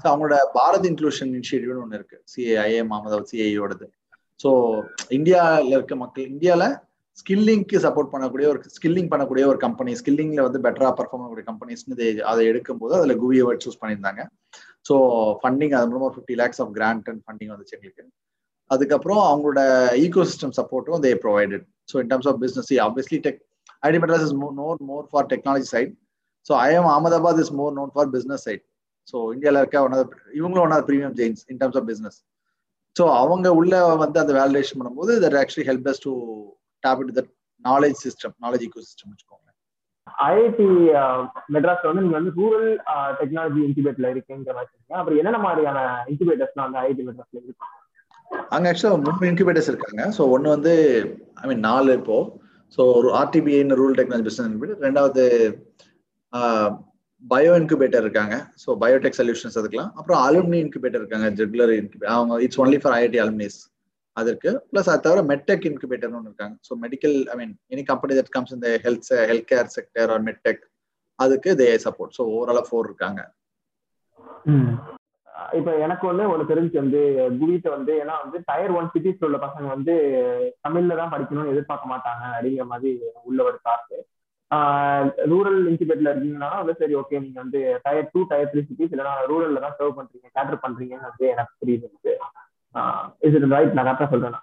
ஸோ அவங்களோட பாரத் இன்க்ளூஷன் இனிஷியேட்டிவ்னு ஒன்று இருக்கு. சிஏ ஐஎம் அகமதாபாத் சிஐயோடது ஸோ இந்தியாவில் இருக்க மக்கள் இந்தியாவில் ஸ்கில்லிங்க்கு சப்போர்ட் பண்ணக்கூடிய ஒரு ஸ்கில்லிங் பண்ணக்கூடிய ஒரு கம்பெனி ஸ்கில்லிங்ல வந்து பெட்டரா பர்ஃபார்ம் பண்ணக்கூடிய கம்பெனிஸ்னு அதை எடுக்கும்போது அதில் குவியை சூஸ் பண்ணியிருந்தாங்க. ஸோ ஃபண்டிங் அது மூலமாக fifty lakhs of grant and funding வந்துச்சு எங்களுக்கு. அதுக்கப்புறம் அவங்களோட ஈகோ சிஸ்டம் சப்போர்ட்டும் they provided so in terms of business obviously tech IIT Madras is known more for technology side so IIM Ahmedabad is more known for business side so இந்தியாவில் இருக்க one of இவங்களும் one of premium giants in terms of business so அவங்க உள்ள வந்து அந்த validation பண்ணும்போது that actually help us to tap it that knowledge system knowledge ecosystem வச்சுக்கோங்க IIT மெட்ராஸ்ல வந்து நீங்க வந்து ரூரல் டெக்னாலஜி இன்குபேட்டர்ல இருக்கீங்கிற மாதிரி அப்புறம் என்னென்ன மாதிரியான இன்குபேட்டர்ஸ்லாம் வந்து ஐஐடி மெட்ராஸ்ல இருக்கு? அங்க ஆக்சுவலா மூணு இன்குபேட்டர்ஸ் இருக்காங்க. ஸோ ஒன்று வந்து ஐ மீன் நாலு இப்போ. ஸோ ஒரு ஆர்டிபிஐன்னு ரூரல் டெக்னாலஜி பிசினஸ் இன்குபேட்டர் ரெண்டாவது பயோ இன்குபேட்டர் இருக்காங்க. ஸோ பயோடெக் சொல்யூஷன்ஸ் அதுக்கெல்லாம். அப்புறம் அலுமினி இன்குபேட்டர் இருக்காங்க. ஜெகுலர் இன்குபேட்டர் அவங்க it's only for IIT alumnis அது இருக்கு பிளஸ் அது தவிர மெட்டெக் இன்குபேட்டர்னு ஒன்று இருக்காங்க. So medical I mean any company that comes இந்த health health care sector or medtech அதுக்கு தே சப்போர்ட் ஸோ ஓவராலாக ஃபோர் இருக்காங்க. இப்போ எனக்கு வந்து ஒன்று தெரிஞ்சு வந்து குவிட்ட வந்து ஏன்னா வந்து டயர் ஒன் சிட்டிஸ்ல உள்ள பசங்க வந்து தமிழ்ல தான் படிக்கணும்னு எதிர்பார்க்க மாட்டாங்க அப்படிங்கிற மாதிரி உள்ள ஒரு காசு ரூரல் இன்குபேட்ல இருக்கீங்கன்னா வந்து சரி ஓகே நீங்க வந்து tier two tier three cities இல்லைன்னா ரூரல்ல தான் சர்வ் பண்றீங்க கேட்டர் பண்றீங்கன்னு வந்து எனக்கு புரியுது இஸ் இட் ரைட் நான் கரெக்டா சொல்றேன்?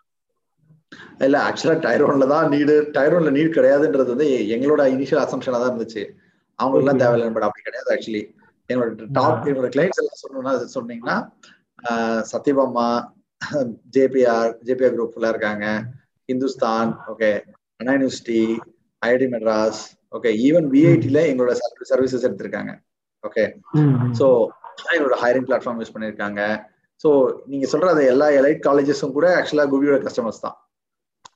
இல்ல ஆக்சுவலா டயர் ஒன்ல தான் நீடு டயர் ஒன்ல நீட் கிடையாதுன்றது வந்து எங்களோட இனிஷியல் அசம்ஷனா தான் இருந்துச்சு. அவங்களுக்கு எல்லாம் தேவையில்லை பட் அப்படி கிடையாது ஆக்சுவலி எங்களோட டாப் எங்களோட கிளைண்ட்ஸ் எல்லாம் சொல்லணும்னா சொன்னீங்கன்னா சத்யபாமா ஜேபிஆர் ஜேபிஆர் குரூப்ல இருக்காங்க. Hindustan okay Anna University IIT Madras okay even விஐடில எங்களோட சர்வீசஸ் எடுத்திருக்காங்க ஓகே ஸோ எங்களோட ஹைரிங் பிளாட்ஃபார்ம் யூஸ் பண்ணியிருக்காங்க. ஸோ நீங்க சொல்ற அந்த எல்லா எலைட் காலேஜஸும் கூட ஆக்சுவலா குவியோட கஸ்டமர்ஸ் தான்.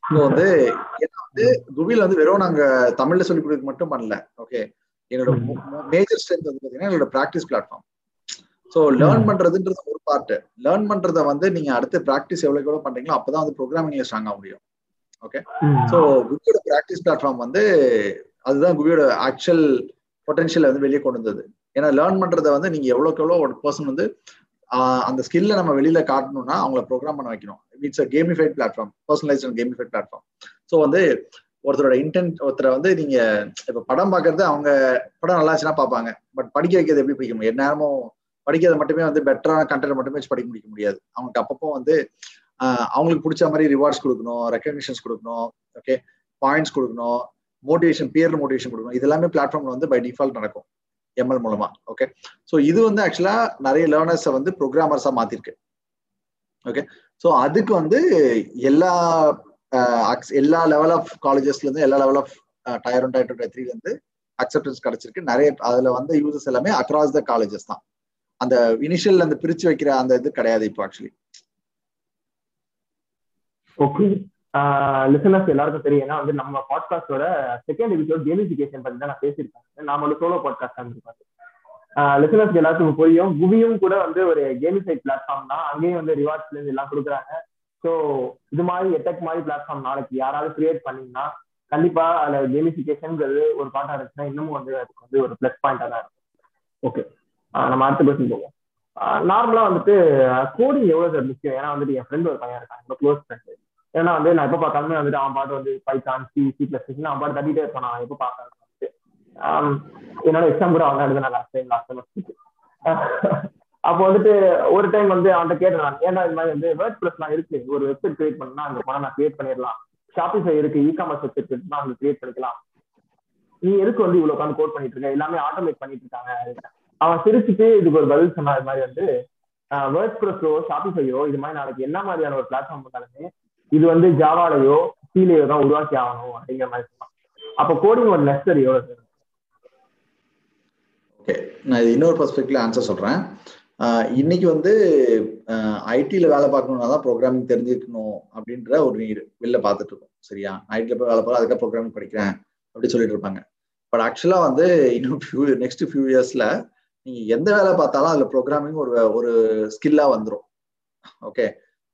ஸோ வந்து வந்து குவியில் வந்து வெறும் நாங்க தமிழ்ல சொல்லி கொடுக்க மட்டும் பண்ணல ஓகே என்னோட மேஜர் ஸ்ட்ரென்த் வந்து பாத்தீங்கன்னா என்னோட ப்ராக்டிஸ் பிளாட்ஃபார்ம் ஸோ லேர்ன் பண்றதுன்றது ஒரு பார்ட் லேர்ன் பண்றத வந்து நீங்க அடுத்து ப்ராக்டிஸ் எவ்வளவு எவ்வளவு பண்றீங்களோ அப்பதான் வந்து ப்ரோக்ராமிங்ல ஸ்ட்ராங் ஆக முடியும் ஓகே ஸோ குவியோட ப்ராக்டிஸ் பிளாட்ஃபார்ம் வந்து அதுதான் குவியோட ஆக்சுவல் பொட்டன்ஷியல் வந்து வெளியே கொண்டு வந்தது. ஏன்னா லேர்ன் பண்றத வந்து நீங்க எவ்வளோக்கு எவ்வளோ ஒரு பர்சன் வந்து அந்த ஸ்கில்ல நம்ம வெளியில காட்டணும்னா அவங்கள ப்ரோக்ராம் பண்ண வைக்கணும். It's a gamified platform personalise and gamified platform so வந்து ஒருத்தரோட இன்டென்ட் ஒருத்தரை வந்து நீங்க இப்ப படம் பாக்குறது அவங்க படம் நல்லா இருந்துச்சுன்னா பார்ப்பாங்க. பட் படிக்க வைக்கிறது எப்படி படிக்க முடியும்? நேரமும் படிக்கிறது மட்டுமே வந்து பெட்டரான கண்டென்ட் மட்டுமே வச்சு படிக்க முடிக்க முடியாது. அவங்களுக்கு அப்பப்போ வந்து அவங்களுக்கு பிடிச்ச மாதிரி ரிவார்ட்ஸ் கொடுக்கணும் ரெக்கக்னிஷன்ஸ் கொடுக்கணும் ஓகே பாயிண்ட்ஸ் கொடுக்கணும் மோட்டிவேஷன் பியர் மோட்டிவேஷன் கொடுக்கணும். இது எல்லாமே பிளாட்ஃபார்ம்ல வந்து பை டிஃபால்ட் நடக்கும். எம்எல் மூலமா ஓகே ஸோ இது வந்து ஆக்சுவலா நிறைய லேர்னர்ஸை வந்து ப்ரோக்ராமர்ஸா மாத்திருக்கு. ஓகே ஸோ அதுக்கு வந்து எல்லா எல்லா லெவல் ஆஃப் காலேஜஸ்ல இருந்து எல்லா level of tier one tier two tier த்ரீல இருந்து அக்செப்டன்ஸ் கிடைச்சிருக்கு. நிறைய அதுல வந்து யூசர்ஸ் எல்லாமே அக்ராஸ் த காலேஜஸ் தான். அந்த இனிஷியல் அந்த பிரிச்சு வைக்கிற அந்த இது கிடையாது இப்போ ஆக்சுவலி ஓகே லிசனர்ஸ் எல்லாருக்கும் தெரியும். ஏன்னா வந்து நம்ம பாட்காஸ்டோட செகண்ட் எபிசோட் கேமிஃபிகேஷன் பத்தி தான் நான் பேசியிருக்கேன். நான் வந்து சோலோ பாட்காஸ்ட் இருந்திருப்பேன் லிசனர்ஸ்க்கு எல்லாத்துக்கும் புரியும். குவியும் கூட வந்து ஒரு கேமிஃபைட் பிளாட்ஃபார்ம் தான். அங்கேயும் வந்து ரிவார்ட்ஸ்ல இருந்து எல்லாம் கொடுக்குறாங்க. ஸோ இது மாதிரி எட்டக் மாதிரி பிளாட்ஃபார்ம் நாளைக்கு யாராவது கிரியேட் பண்ணீங்கன்னா கண்டிப்பா அதுல கேமிஃபிகேஷன்ங்கிறது ஒரு பாட்டா இருந்துச்சுன்னா இன்னமும் வந்து அதுக்கு வந்து ஒரு பிளஸ் பாயிண்டா தான் இருக்கும். ஓகே நம்ம அடுத்த கொஸ்டின் போவோம். நார்மலா வந்துட்டு கோடிங் எவ்வளவு சார் முக்கியம்? ஏன்னா வந்துட்டு என் ஃப்ரெண்ட் ஒரு பையன் இருக்கான். என்னோட க்ளோஸ் ஃப்ரெண்ட் ஏன்னா வந்து நான் எப்போ பார்த்தாலுமே வந்துட்டு அவன் பாட்டு வந்து பைத்தான் சி சி பிளஸ் அவன் பாட்டு தட்டிட்டே இருப்பான். நான் எப்போ பார்த்தாலும் வந்துட்டு என்னோட எக்ஸாம் கூட அவன் எழுதுனா லாஸ்ட் டைம் லாஸ்ட் செமஸ்டருக்கு அப்போ வந்துட்டு ஒரு டைம் வந்து அவன்கிட்ட கேட்டேன் நான் ஏன்னா இது மாதிரி வந்து வேர்ட் பிளஸ்லாம் இருக்கு? ஒரு வெப்சைட் கிரியேட் பண்ணா அங்க போனா நான் கிரியேட் பண்ணிடலாம். ஷாப்பிஃபை இருக்கு இ காமர்ஸ் வெப்சைட் நான் அங்க கிரியேட் பண்ணிக்கலாம். நீ எதுக்கு வந்து இவ்வளவு உட்காந்து கோட் பண்ணிட்டு இருக்க? எல்லாமே ஆட்டோமேட் பண்ணிட்டு இருக்காங்க. அவன் சிரிச்சுட்டு இதுக்கு ஒரு பதில் சொன்னா இது மாதிரி வந்து வேர்ட் ப்ரெஸ்ஸோ ஷாப்பிஃபையோ இது மாதிரி நாளைக்கு என்ன மாதிரியான ஒரு பிளாட்ஃபார்ம் பண்ணாலுமே இது வந்து ஜாவாலையோ சீலையோ தான் உருவாக்கி ஆகணும் அப்படிங்கிற மாதிரி சொன்னான். அப்போ கோடிங் ஒரு நெசரியோ ஓகே நான் இது இன்னொரு பர்ஸ்பெக்டிவ்ல ஆன்சர் சொல்றேன். இன்னைக்கு வந்து ஐடியில் வேலை பார்க்கணும்னா தான் ப்ரோக்ராமிங் தெரிஞ்சுக்கணும் அப்படின்ற ஒரு நீர் வெளில பார்த்துட்டு இருக்கோம் சரியா? ஐடியில் போய் வேலை பார்க்க அதுக்காக ப்ரோக்ராமிங் படிக்கிறேன் அப்படி சொல்லிட்டு இருப்பாங்க. பட் ஆக்சுவலாக வந்து இன்னும் ஃபியூ நெக்ஸ்ட் ஃபியூ இயர்ஸில் நீங்கள் எந்த வேலை பார்த்தாலும் அதில் ப்ரோக்ராமிங் ஒரு ஒரு ஸ்கில்லாக வந்துடும் ஓகே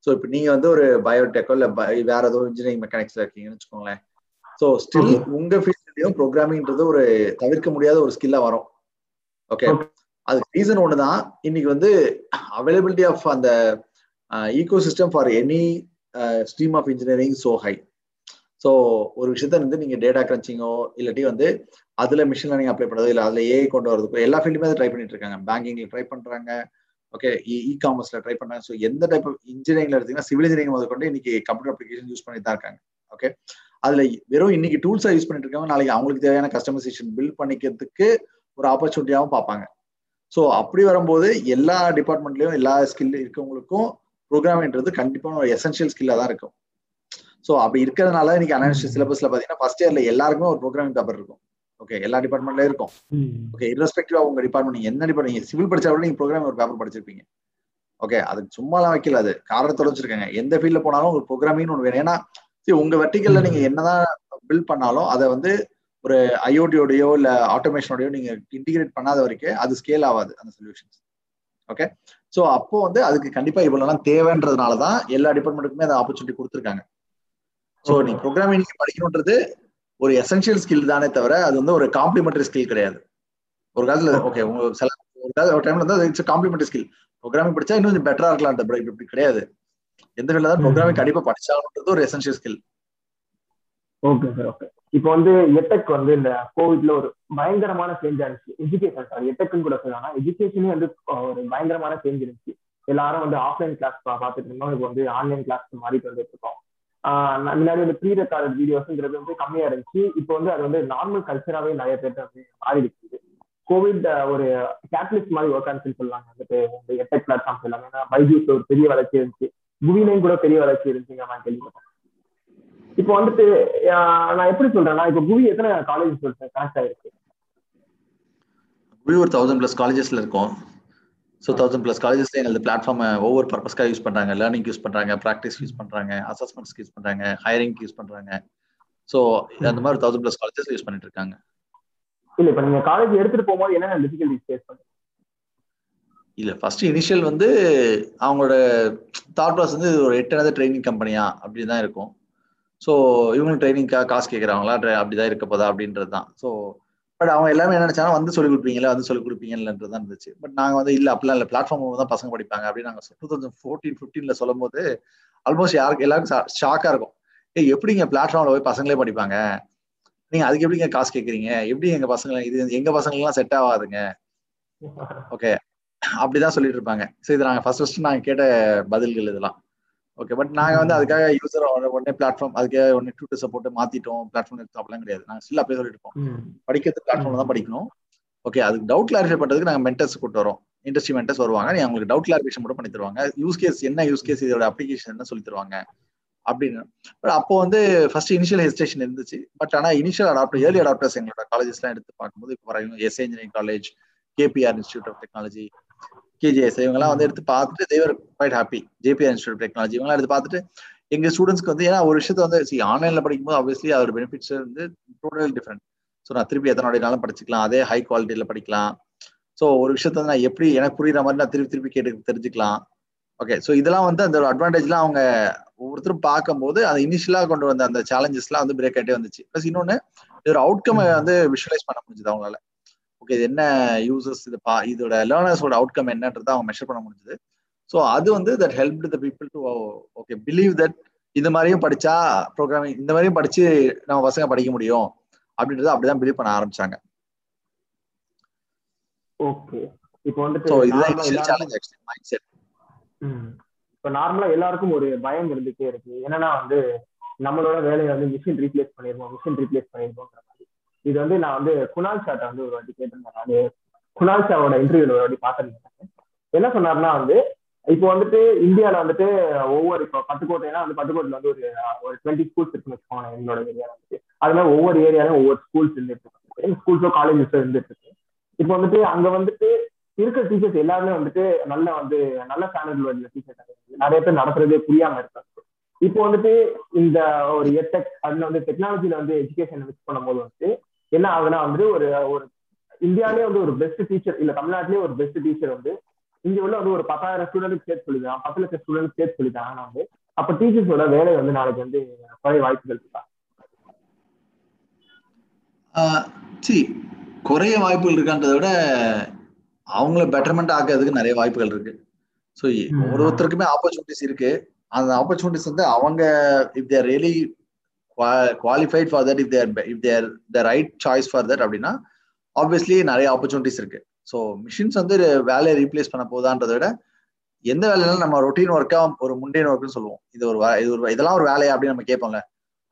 ஸோ இப்போ நீங்க வந்து ஒரு பயோடெக்கோ இல்லை வேற ஏதோ இன்ஜினியரிங் மெக்கானிக்ஸ்ல இருக்கீங்கன்னு வச்சுக்கோங்களேன். ஸோ ஸ்டில் உங்க ஃபீல்ட்லயும் ப்ரோக்ராமிங்ன்றது ஒரு தவிர்க்க முடியாத ஒரு ஸ்கில்லா வரும். ஓகே அதுக்கு ரீசன் ஒண்ணுதான். இன்னைக்கு வந்து அவைலபிலிட்டி ஆஃப் அந்த ecosystem for any stream of engineering so high so ஒரு விஷயத்த வந்து நீங்க டேட்டா கிரன்ச்சிங்கோ இல்லாட்டி வந்து அதுல மிஷின் லேர்னிங் அப்ளை பண்றது இல்லை அதுல ஏஐ கொண்டு வரதுக்கோ எல்லா ஃபீல்டுமே ட்ரை பண்ணிட்டு இருக்காங்க. பேங்கிங்ல ட்ரை பண்றாங்க. ஓகே இ காமர்ஸ்ல ட்ரை பண்ணாங்க ஸோ எந்த டைப் ஆஃப் இன்ஜினியரிங்ல எடுத்தீங்கன்னா சிவில் இன்ஜினியரிங் முதல் கொண்டு இன்னைக்கு கம்ப்யூட்டர் அப்ளிகேஷன் யூஸ் பண்ணி தான் இருக்காங்க. ஓகே அதுல வெறும் இன்னைக்கு டூல்ஸா யூஸ் பண்ணிட்டு இருக்காங்க நாளைக்கு அவங்களுக்கு தேவையான கஸ்டமைசேஷன் பில்ட் பண்ணிக்கிறதுக்கு ஒரு ஆப்பர்ச்சுனிட்டியாகவும் பார்ப்பாங்க. ஸோ அப்படி வரும்போது எல்லா டிபார்ட்மெண்ட்லயும் எல்லா ஸ்கில் இருக்கவங்களுக்கும் ப்ரோக்ராமிங்ன்றது கண்டிப்பான ஒரு எசென்ஷியல் ஸ்கில்லாக தான் இருக்கும். ஸோ அப்படி இருக்கிறதுனால இன்னைக்கு அனாலிசிஸ் சிலபஸ்ல பார்த்தீங்கன்னா ஃபர்ஸ்ட் இயர்ல எல்லாருக்குமே ஒரு ப்ரோக்ராமிங் பேப்பர் இருக்கும். ஓகே எல்லா டிபார்ட்மெண்ட்லயும் இருக்கும். ஓகே irrespective உங்க டிபார்ட்மெண்ட் நீங்க என்ன டிபார்ட்மெண்ட் நீங்க சிவில் படிச்சா கூட நீங்க ப்ரோக்ராம் ஒரு பேப்பர் படிச்சிருப்பீங்க. ஓகே அதுக்கு சும்மாலாம் வைக்கல அது. காரணத்தோட வச்சிருக்காங்க எந்த ஃபீல்ட்ல போனாலும் ஒரு ப்ரோக்ராமிங் ஒன்று வேணும். ஏன்னா உங்க வெர்டிகல்ல நீங்க என்னதான் பில்ட் பண்ணாலும் அதை வந்து ஒரு ஐஓடியோடயோ இல்ல ஆட்டோமேஷனோடயோ நீங்க இன்டிகிரேட் பண்ணாத வரைக்கும் அது ஸ்கேல் ஆகாது அந்த சொல்யூஷன்ஸ் ஓகே ஸோ அப்போ வந்து அதுக்கு கண்டிப்பா இவ்வளவுலாம் தேவைன்றதுனால தான் எல்லா டிபார்ட்மெண்ட்டுக்குமே அந்த ஆப்பர்ச்சுனிட்டி கொடுத்துருக்காங்க. ஸோ நீ ப்ரோக்ராமிங் படிக்கணுன்றது ஒரு எசென்ஷியல் ஸ்கில் தானே தவிர அது வந்து ஒரு காம்ப்ளிமெண்டரி ஸ்கில் கிடையாது. ஒரு காலத்துல ஓகே உங்க சில ஒரு கால ஒரு டைம்ல வந்து இட்ஸ் காம்ப்ளிமெண்டரி ஸ்கில் ப்ரோக்ராமிங் படிச்சா இன்னும் கொஞ்சம் பெட்டரா இருக்கலாம் இப்படி இப்படி கிடையாது. எந்த ஃபீல்ட்ல தான் ப்ரோக்ராமிங் கண்டிப்பா படிச்சாகணுன்றது ஒரு essential skill okay sir okay இப்போ வந்து எட்டெக் வந்து இந்த கோவிட்ல ஒரு பயங்கரமான சேஞ்ச் ஆயிருச்சு எஜுகேஷன் சார் எட்டெக்னு கூட சொல்லலாம் எஜுகேஷனே வந்து ஒரு பயங்கரமான சேஞ்ச் இருந்துச்சு. எல்லாரும் வந்து ஆஃப்லைன் கிளாஸ் பார்த்துட்டு இருந்தோம். இப்போ வந்து ஆன்லைன் கிளாஸ் மாறிட்டு வந்துட்டு இருக்கோம். முன்னாடி வந்து ப்ரீ ரெக்கார்ட் வீடியோஸ்ங்கிறது வந்து கம்மியா இருந்துச்சு. இப்போ வந்து அது வந்து நார்மல் கல்ச்சராகவே நிறைய பேர் வந்து மாறிடுச்சு. கோவிட் ஒரு கேட்டலிஸ்ட் மாதிரி ஒர்க் ஆனிச்சுன்னு சொல்லலாம் வந்துட்டு இந்த எட்டெக் பிளாட்ஃபார்ம்ஸ் எல்லாமே. ஏன்னா பைஜூஸ் ஒரு பெரிய வளர்ச்சி இருந்துச்சு. குவிலையும் கூட பெரிய வளர்ச்சி இருந்துச்சுங்க நான் கேள்விப்பட்டேன். இப்போ வந்துட்டு நான் எப்படி சொல்றேன்னா இப்போ குவி எத்தனை காலேஜ் கனெக்ட் ஆயிருக்கு? குவி ஒரு தௌசண்ட் பிளஸ் காலேஜஸ்ல இருக்கும். ஸோ தௌசண்ட் பிளஸ் காலேஜஸ்ல எங்களுக்கு பிளாட்ஃபார்ம் ஒவ்வொரு பர்பஸ்க்காக யூஸ் பண்றாங்க. லேர்னிங் யூஸ் பண்றாங்க ப்ராக்டிஸ் யூஸ் பண்றாங்க அசஸ்மெண்ட்ஸ்க்கு யூஸ் பண்றாங்க ஹையரிங் யூஸ் பண்றாங்க. ஸோ அந்த மாதிரி தௌசண்ட் பிளஸ் காலேஜஸ் யூஸ் பண்ணிட்டு இருக்காங்க. இல்ல இப்ப நீங்க காலேஜ் எடுத்துட்டு போகும்போது என்னென்ன டிஃபிகல்டிஸ் ஃபேஸ் பண்ணுங்க இல்ல ஃபர்ஸ்ட் இனிஷியல் வந்து அவங்களோட தாட் ப்ராசஸ் வந்து ஒரு எட்டாவது ட்ரைனிங் கம்பெனியா அப்படி தான் இருக்கும். ஸோ இவங்களும் ட்ரைனிங்காக காசு கேட்குறாங்களா அப்படிதான் இருக்க போதா? அப்படின்றது தான் ஸோ பட் அவங்க எல்லாமே என்ன நினைச்சாங்க வந்து சொல்லி கொடுப்பீங்களா வந்து சொல்லி கொடுப்பீங்கன்றது தான் இருந்துச்சு. பட் நாங்கள் வந்து இல்லை அப்படிலாம் இல்லை. பிளாட்ஃபார்ம் தான் பசங்க படிப்பாங்க. அப்படின்னு நாங்கள் டூ தௌசண்ட் ஃபோர்டீன் ஃபிஃப்டீன்ல சொல்லும் போது ஆல்மோஸ்ட் யாருக்கு எல்லாருக்கும் ஷாக்காக இருக்கும். ஏ எப்படிங்க பிளாட்ஃபார்ம்ல போய் பசங்களே படிப்பாங்க? நீங்க அதுக்கு எப்படிங்க காசு கேட்குறீங்க எப்படி எங்க பசங்களை இது எங்க பசங்களுக்குலாம் செட் ஆகாதுங்க ஓகே அப்படிதான் சொல்லிட்டு இருப்பாங்க. ஸோ இது நாங்கள் ஃபர்ஸ்ட் ஃபர்ஸ்ட் நாங்கள் கேட்ட பதில்கள் இதெல்லாம். ஓகே பட் நாங்க வந்து அதுக்காக யூசர் உடனே பிளாட்ஃபார்ம் அதுக்காக உடனே டூட்டர்ஸை போட்டு மாத்திட்டோம். பிளாட்ஃபார்ம் எடுத்தோம் அப்படிலாம் கிடையாது. நாங்கள் ஸ்டில் அப்படியே சொல்லிட்டு இருக்கோம் படிக்கிறது பிளாட்ஃபார்ம்ல தான் படிக்கணும். ஓகே அதுக்கு டவுட் கிளாரிஃபை பண்றதுக்கு நாங்கள் மென்டர்ஸ் கூட்டு வரோம். இண்டஸ்ட்ரி மென்டர்ஸ் வருவாங்க. நீ அவங்களுக்கு டவுட் கிளாரிஃபிகேஷன் மட்டும் பண்ணி தருவாங்க. யூஸ் கேஸ் என்ன யூஸ் கேஸ் இதோட அப்ளிகேஷன் என்ன சொல்லி தருவாங்க அப்படின்னு. பட் அப்போ வந்து ஃபர்ஸ்ட் இனிஷியல் ஹெசிடேஷன் இருந்துச்சு. பட் ஆனால் இனிஷியல் அடாப்டர் ஏர்லி அடாப்டர்ஸ் எங்களோட காலேஜஸ்லாம் எடுத்து பார்க்கும்போது இப்போ S engineering college KPR Institute of Technology KGS இவங்கெல்லாம் வந்து எடுத்து பார்த்துட்டு they were quite happy JBR Institute of Technology இவங்கெல்லாம் எடுத்து பார்த்துட்டு எங்க ஸ்டூடெண்ட்ஸ்க்கு வந்து ஏன்னா ஒரு விஷயத்த வந்து சி ஆன்லைன்ல படிக்கும்போது ஆப்வியஸ்லி அதோட பெனிஃபிட்ஸ் வந்து டோட்டல் டிஃப்ரெண்ட் ஸோ நான் திருப்பி எத்தனை நாளும் படிச்சுக்கலாம். அதே ஹை குவாலிட்டியில படிக்கலாம். ஸோ ஒரு விஷயத்த வந்து நான் எப்படி எனக்கு புரியுற மாதிரி நான் திருப்பி திருப்பி கேட்டு தெரிஞ்சுக்கலாம். ஓகே ஸோ இதெல்லாம் வந்து அந்த அட்வான்டேஜ்லாம் அவங்க ஒவ்வொருத்தரும் பார்க்கும்போது அந்த இனிஷியலா கொண்டு வந்த அந்த சேலஞ்சஸ்லாம் வந்து பிரேக் ஆகிட்டே வந்துச்சு. ப்ளஸ் இன்னொன்று இதோட அவுட்கம் வந்து விஷுவலைஸ் பண்ண முடிஞ்சது அவங்களால. ஓகே இது என்ன யூசர்ஸ் இது பா இதோட லேர்னர்ஸோட அவுட்கம் என்னன்றதை அவங்க மெஷர் பண்ண முடிஞ்சது. ஸோ அது வந்து that help the people to okay believe that இந்த மாதிரியும் படிச்சா ப்ரோக்ராமிங் இந்த மாதிரியும் படிச்சு நம்ம பசங்க படிக்க முடியும். அப்படின்றத அப்படிதான் பிலீவ் பண்ண ஆரம்பிச்சாங்க. ஓகே இப்போ வந்துட்டு ஸோ இதுதான் normal ஆ இனிஷியல் எல்லாருக்கும் சேலஞ்ச் ஆக்சுவலி மைண்ட் செட் ம். இப்ப நார்மலா எல்லாருக்கும் ஒரு பயம் இருந்துட்டே இருக்கு. என்னன்னா வந்து நம்மளோட வேலையை வந்து மிஷின் ரீப்ளேஸ் பண்ணிருவோம் மிஷின் ரீப்ளேஸ் பண்ணிருவோம்ன்ற மாதிரி இது வந்து நான் வந்து குணால் ஷாட்ட வந்து ஒரு வாட்டி கேட்டிருந்தேன். அது குணால் ஷாவோட இன்டர்வியூல ஒரு வாட்டி பார்த்திருந்தேன் என்ன சொன்னார்னா வந்து இப்போ வந்துட்டு இந்தியால வந்துட்டு ஒவ்வொரு இப்போ பட்டுக்கோட்டைனா வந்து பட்டுக்கோட்டையில வந்து ஒரு ஒரு டுவெண்ட்டி ஸ்கூல்ஸ் இருக்குன்னு வச்சுக்கோங்க எங்களோட ஏரியால வந்துட்டு. அது மாதிரி ஒவ்வொரு ஏரியாலும் ஒவ்வொரு ஸ்கூல்ஸ் இருந்துட்டு இருக்கு. ஸ்கூல்ஸோ காலேஜஸோ இருந்துட்டு இருக்கு. இப்போ வந்துட்டு அங்க வந்துட்டு இருக்கிற டீச்சர்ஸ் எல்லாருமே வந்துட்டு நல்ல வந்து நல்ல ஸ்டாண்டர்ட்ல உள்ள டீச்சர்ஸ் நிறைய பேர் நடத்துறதே புரியாம இருக்காங்க. இப்போ வந்துட்டு இந்த ஒரு எட்டெக் அதுல வந்து டெக்னாலஜில வந்து எஜுகேஷன் மிக்ஸ் பண்ணும்போது வந்துட்டு என்ன ஆகுதுன்னா வந்து ஒரு ஒரு இந்தியாவிலே வந்து ஒரு பெஸ்ட் டீச்சர் இல்ல தமிழ்நாட்டிலேயே ஒரு பெஸ்ட் டீச்சர் வந்து இங்க உள்ள வந்து ஒரு பத்தாயிரம் ஸ்டூடெண்ட் சேர்த்து சொல்லிக்கலாம் பத்து லட்சம் ஸ்டூடெண்ட் சேர்த்து சொல்லிட்டாங்கன்னா வந்து அப்ப டீச்சர்ஸோட வேலை வந்து நாளைக்கு வந்து குறைய வாய்ப்புகள் இருக்கா? சி குறைய வாய்ப்புகள் இருக்கான்றதை விட அவங்கள பெட்டர்மெண்ட் ஆக்கிறதுக்கு நிறைய வாய்ப்புகள் இருக்கு. ஸோ ஒருத்தருக்குமே ஆப்பர்ச்சுனிட்டிஸ் இருக்கு. அந்த ஆப்பர்ச்சுனிட்டிஸ் வந்து அவங்க if they're really qualified for that if they're if they're the right choice for that அப்படின்னா ஆப்வியஸ்லி நிறைய ஆப்பர்ச்சுனிட்டிஸ் இருக்கு. ஸோ மிஷின்ஸ் வந்து வேலையை ரீப்ளேஸ் பண்ண போதான்றத விட எந்த வேலையினாலும் நம்ம ரொட்டீன் ஒர்க்கா ஒரு முண்டேன் ஒர்க்னு சொல்லுவோம். இது ஒரு இது ஒரு இதெல்லாம் ஒரு வேலையா அப்படின்னு நம்ம கேட்போம்ல.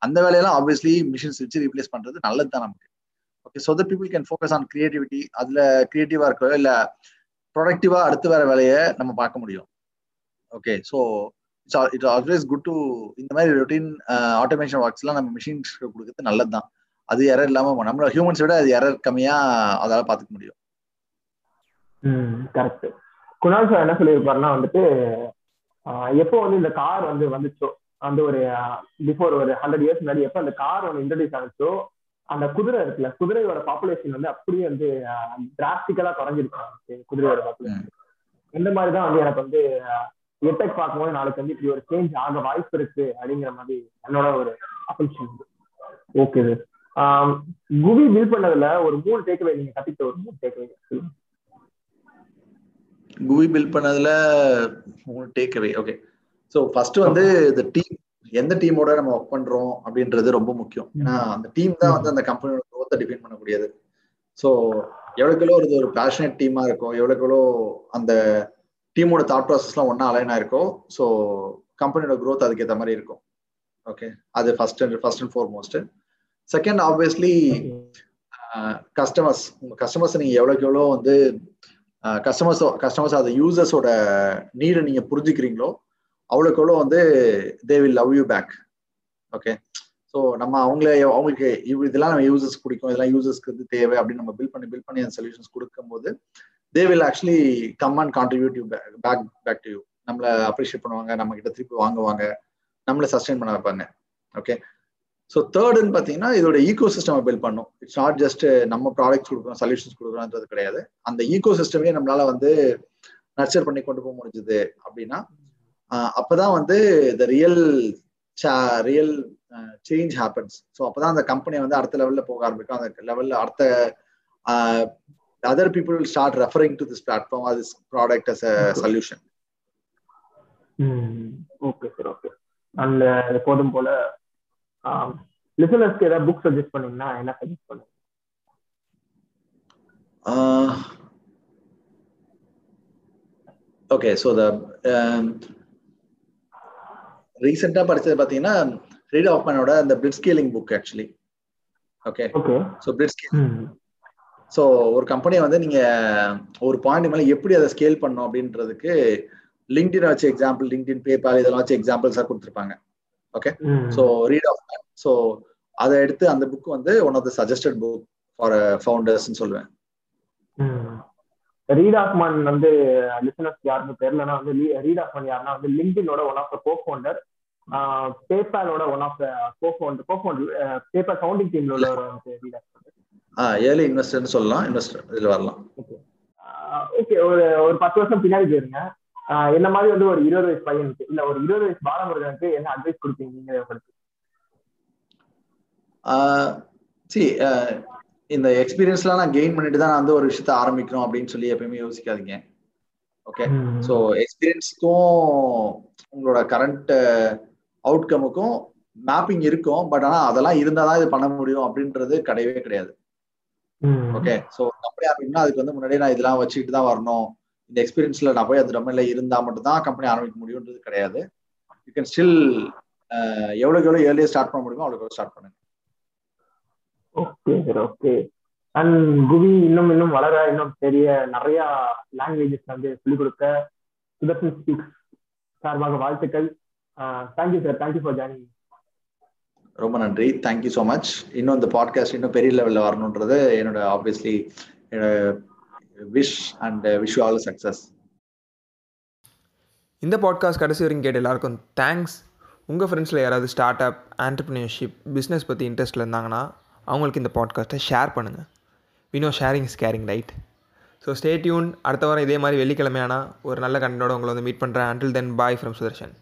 அந்த வேலையெல்லாம் ஆப்வியஸ்லி மிஷின்ஸ் வச்சு ரீப்ளேஸ் பண்றது நல்லது தான் நமக்கு. Okay so that people can focus on creativity அதுல கிரியேட்டிவா இருக்கோ இல்லை ப்ரொடக்டிவா அடுத்து வர வேலையை நம்ம பார்க்க முடியும். Okay so it's it's always good to இந்த மாதிரி ரொட்டீன் ஆட்டோமேஷன் ஒர்க்ஸ்லாம் நம்ம மிஷின்ஸ் கொடுக்கறது நல்லது தான் அது எரர் இல்லாம நம்மளோட ஹியூமன்ஸ் விட அது எரர் கம்மியா அதால பாத்துக்க முடியும். கரெக்ட் குணால் சார் என்ன சொல்லியிருப்பாருன்னா வந்துட்டு எப்போ வந்து இந்த கார் வந்து வந்துச்சோ அந்த ஒரு பிஃபோர் ஒரு ஹண்ட்ரட் இயர்ஸ் முன்னாடி எப்போ அந்த கார் வந்து இன்ட்ரடியூஸ் ஆனிச்சோ அந்த குதிரை இருக்குல்ல குதிரையோட பாப்புலேஷன் வந்து அப்படியே வந்து டிராஸ்டிக்கலா குறைஞ்சிருக்கு குதிரையோட பாப்புலேஷன் இந்த மாதிரி தான் வந்து எனக்கு வந்து எட்டக் பார்க்கும்போது நாளைக்கு வந்து இப்படி ஒரு சேஞ்ச் ஆக வாய்ப்பு இருக்கு அப்படிங்கிற மாதிரி என்னோட ஒரு அசம்ஷன் ஓகே குவி பில் பண்ணதுல ஒரு மூணு டேக்அவே நீங்க கத்துக்கிட்ட ஒரு மூணு டேக்அவே குவி பில்ட் பண்ணதுல take away okay so first வந்து இந்த டீம் எந்த டீமோட நம்ம ஒர்க் பண்றோம் அப்படின்றது ரொம்ப முக்கியம். ஏன்னா அந்த டீம் தான் வந்து அந்த கம்பெனியோட க்ரோத்தை டிஃபைன் பண்ணக்கூடியது. ஸோ எவ்வளோக்குள்ளோ ஒரு ஒரு பேஷனேட் டீமா இருக்கும் எவ்வளோக்குள்ளோ அந்த டீமோட தாட் ப்ராசஸ்லாம் ஒன்றா அலைன் ஆயிருக்கோ ஸோ கம்பெனியோட க்ரோத் அதுக்கேற்ற மாதிரி இருக்கும். ஓகே அது first and first and foremost second obviously customers உங்க கஸ்டமர்ஸ் நீங்கள் எவ்வளோக்கு எவ்வளோ வந்து கஸ்டமர்ஸோ கஸ்டமர்ஸ் அது யூசர்ஸோட நீடை நீங்க புரிஞ்சுக்கிறீங்களோ அவ்வளோக்கு எவ்வளோ வந்து they will love you back okay so நம்ம அவங்கள அவங்களுக்கு இவ் இதெல்லாம் நம்ம யூசர்ஸ் பிடிக்கும். இதெல்லாம் யூசர்ஸ்க்கு வந்து தேவை அப்படின்னு நம்ம பில் பண்ணி பில் பண்ணி அந்த சொல்யூஷன்ஸ் கொடுக்கும்போது they will actually come and contribute you back back to you நம்மளை அப்ரிஷியேட் பண்ணுவாங்க நம்ம கிட்ட திருப்பி வாங்குவாங்க நம்மளை சஸ்டைன் பண்ண வைப்பாங்க. ஓகே ஸோ தேர்டுன்னு பார்த்தீங்கன்னா இதோட ஈகோ சிஸ்டம் பில்ட் பண்ணும். இட்ஸ் நாட் ஜஸ்ட் நம்ம ப்ராடக்ட்ஸ் கொடுக்குறோம் சொல்யூஷன்ஸ் கொடுக்குறோன்றது கிடையாது. அந்த ஈகோ சிஸ்டமே நம்மளால வந்து நர்ச்சர் பண்ணி கொண்டு போக முடிஞ்சது அப்படின்னா அப்போதான் வந்து the real real change happens so அப்போதான் அந்த கம்பெனி வந்து அடுத்த லெவலில் போக ஆரம்பிக்கும். அந்த லெவலில் அடுத்த other people start referring to this platform this product as a solution okay sir okay and எப்போதும் போல லிசனர்ஸ்க்கு ஏதாவது புக் சஜஸ்ட் பண்ணீங்கன்னா என்ன சஜஸ்ட் பண்ணுங்க ஓகே ஸோ த ரீசெண்டாக படிச்சது பார்த்தீங்கன்னா ரீட் ஆஃப்மனோட அந்த blitz scaling book actually okay so blitz scale so ஒரு கம்பெனியை வந்து நீங்க ஒரு பாயிண்ட் மேலே எப்படி அதை ஸ்கேல் பண்ணும் அப்படின்றதுக்கு லிங்க்டின் வச்சு எக்ஸாம்பிள் லிங்க்டின் பேபால் இதெல்லாம் வச்சு எக்ஸாம்பிள்ஸாக கொடுத்துருப்பாங்க. Okay so Reid Hoff so அதை எடுத்து அந்த புக் வந்து one of the suggested book for ஃபவுண்டர்ஸ்னு சொல்லுவேன். ரீட் ஆஃப்மான் வந்து லிசனர்ஸ் யாருன்னு தெரியலனா வந்து ரீட் ஆஃப்மான் யாருன்னா வந்து லிங்க்டினோட one of the co founder பேபாலோட one of the co founder co founder PayPal founding டீம்ல ரீட் ஆஃப்மான் ஏர்லி இன்வெஸ்டர்னு சொல்லலாம். இன்வெஸ்டர் இதுல வரலாம். ஓகே ஒரு ஒரு பத்து வருஷம் பின்னாடி போயிருங்க. என்ன மாதிரி வந்து ஒரு இருபது வயசு பையனுக்கு இல்ல ஒரு இருபது வயசு பாலமுருகனுக்கு என்ன அட்வைஸ் கொடுப்பீங்க? நீங்க உங்களுக்கு? சி இந்த எக்ஸ்பீரியன்ஸ்லாம் நான் கெயின் பண்ணிட்டு தான் நான் வந்து ஒரு விஷயத்த ஆரம்பிக்கணும் அப்படின்னு சொல்லி எப்பயுமே யோசிக்காதீங்க. ஓகே ஸோ எக்ஸ்பீரியன்ஸ்க்கும் உங்களோட கரண்ட் அவுட்கமுக்கும் மேப்பிங் இருக்கும். பட் ஆனால் அதெல்லாம் இருந்தால் தான் இது பண்ண முடியும் அப்படின்றது கிடையவே கிடையாது. ஓகே ஸோ கம்பெனி ஆரம்பிக்கணும்னா அதுக்கு வந்து முன்னாடியே நான் இதெல்லாம் வச்சுக்கிட்டு தான் வரணும். இந்த எக்ஸ்பீரியன்ஸ்ல நான் போய் அந்த டொமைன்ல இருந்தா மட்டும் தான் கம்பெனி ஆரம்பிக்க முடியும்ன்றது கிடையாது. யூ கேன் ஸ்டில் எவ்வளோக்கு எவ்வளோ ஏர்லியாக ஸ்டார்ட் பண்ண முடியுமோ அவ்வளோக்கு ஸ்டார்ட் பண்ணுங்க. Okay sir okay and Guvi இன்னும் இன்னும் வளர இன்னும் பெரிய நிறைய லாங்குவேஜஸ் வந்து சொல்லிக் கொடுக்க சுதர்ஷன் ஸ்பீக்ஸ் சார்பாக வாழ்த்துக்கள். Thank you sir thank you for joining ரொம்ப நன்றி. தேங்க்யூ ஸோ மச் இன்னும் இந்த பாட்காஸ்ட் இன்னும் பெரிய லெவலில் வரணுன்றது என்னோட obviously wish and wish all success இந்த பாட்காஸ்ட் கடைசி வரைக்கும் கேட்ட எல்லாருக்கும் தேங்க்ஸ் உங்கள் ஃப்ரெண்ட்ஸில் யாராவது ஸ்டார்ட் அப் ஆண்டர்பிரினர்ஷிப் பிஸ்னஸ் பற்றி இன்ட்ரெஸ்ட்டில் இருந்தாங்கன்னா அவங்களுக்கு இந்த பாட்காஸ்ட்டை ஷேர் பண்ணுங்கள் Vino sharing is caring right so stay tune அடுத்த வாரம் இதே மாதிரி வெள்ளிக்கிழமையானா ஒரு நல்ல கண்டனோட உங்களை வந்து மீட் பண்ணுறேன் until then bye from Sudarshan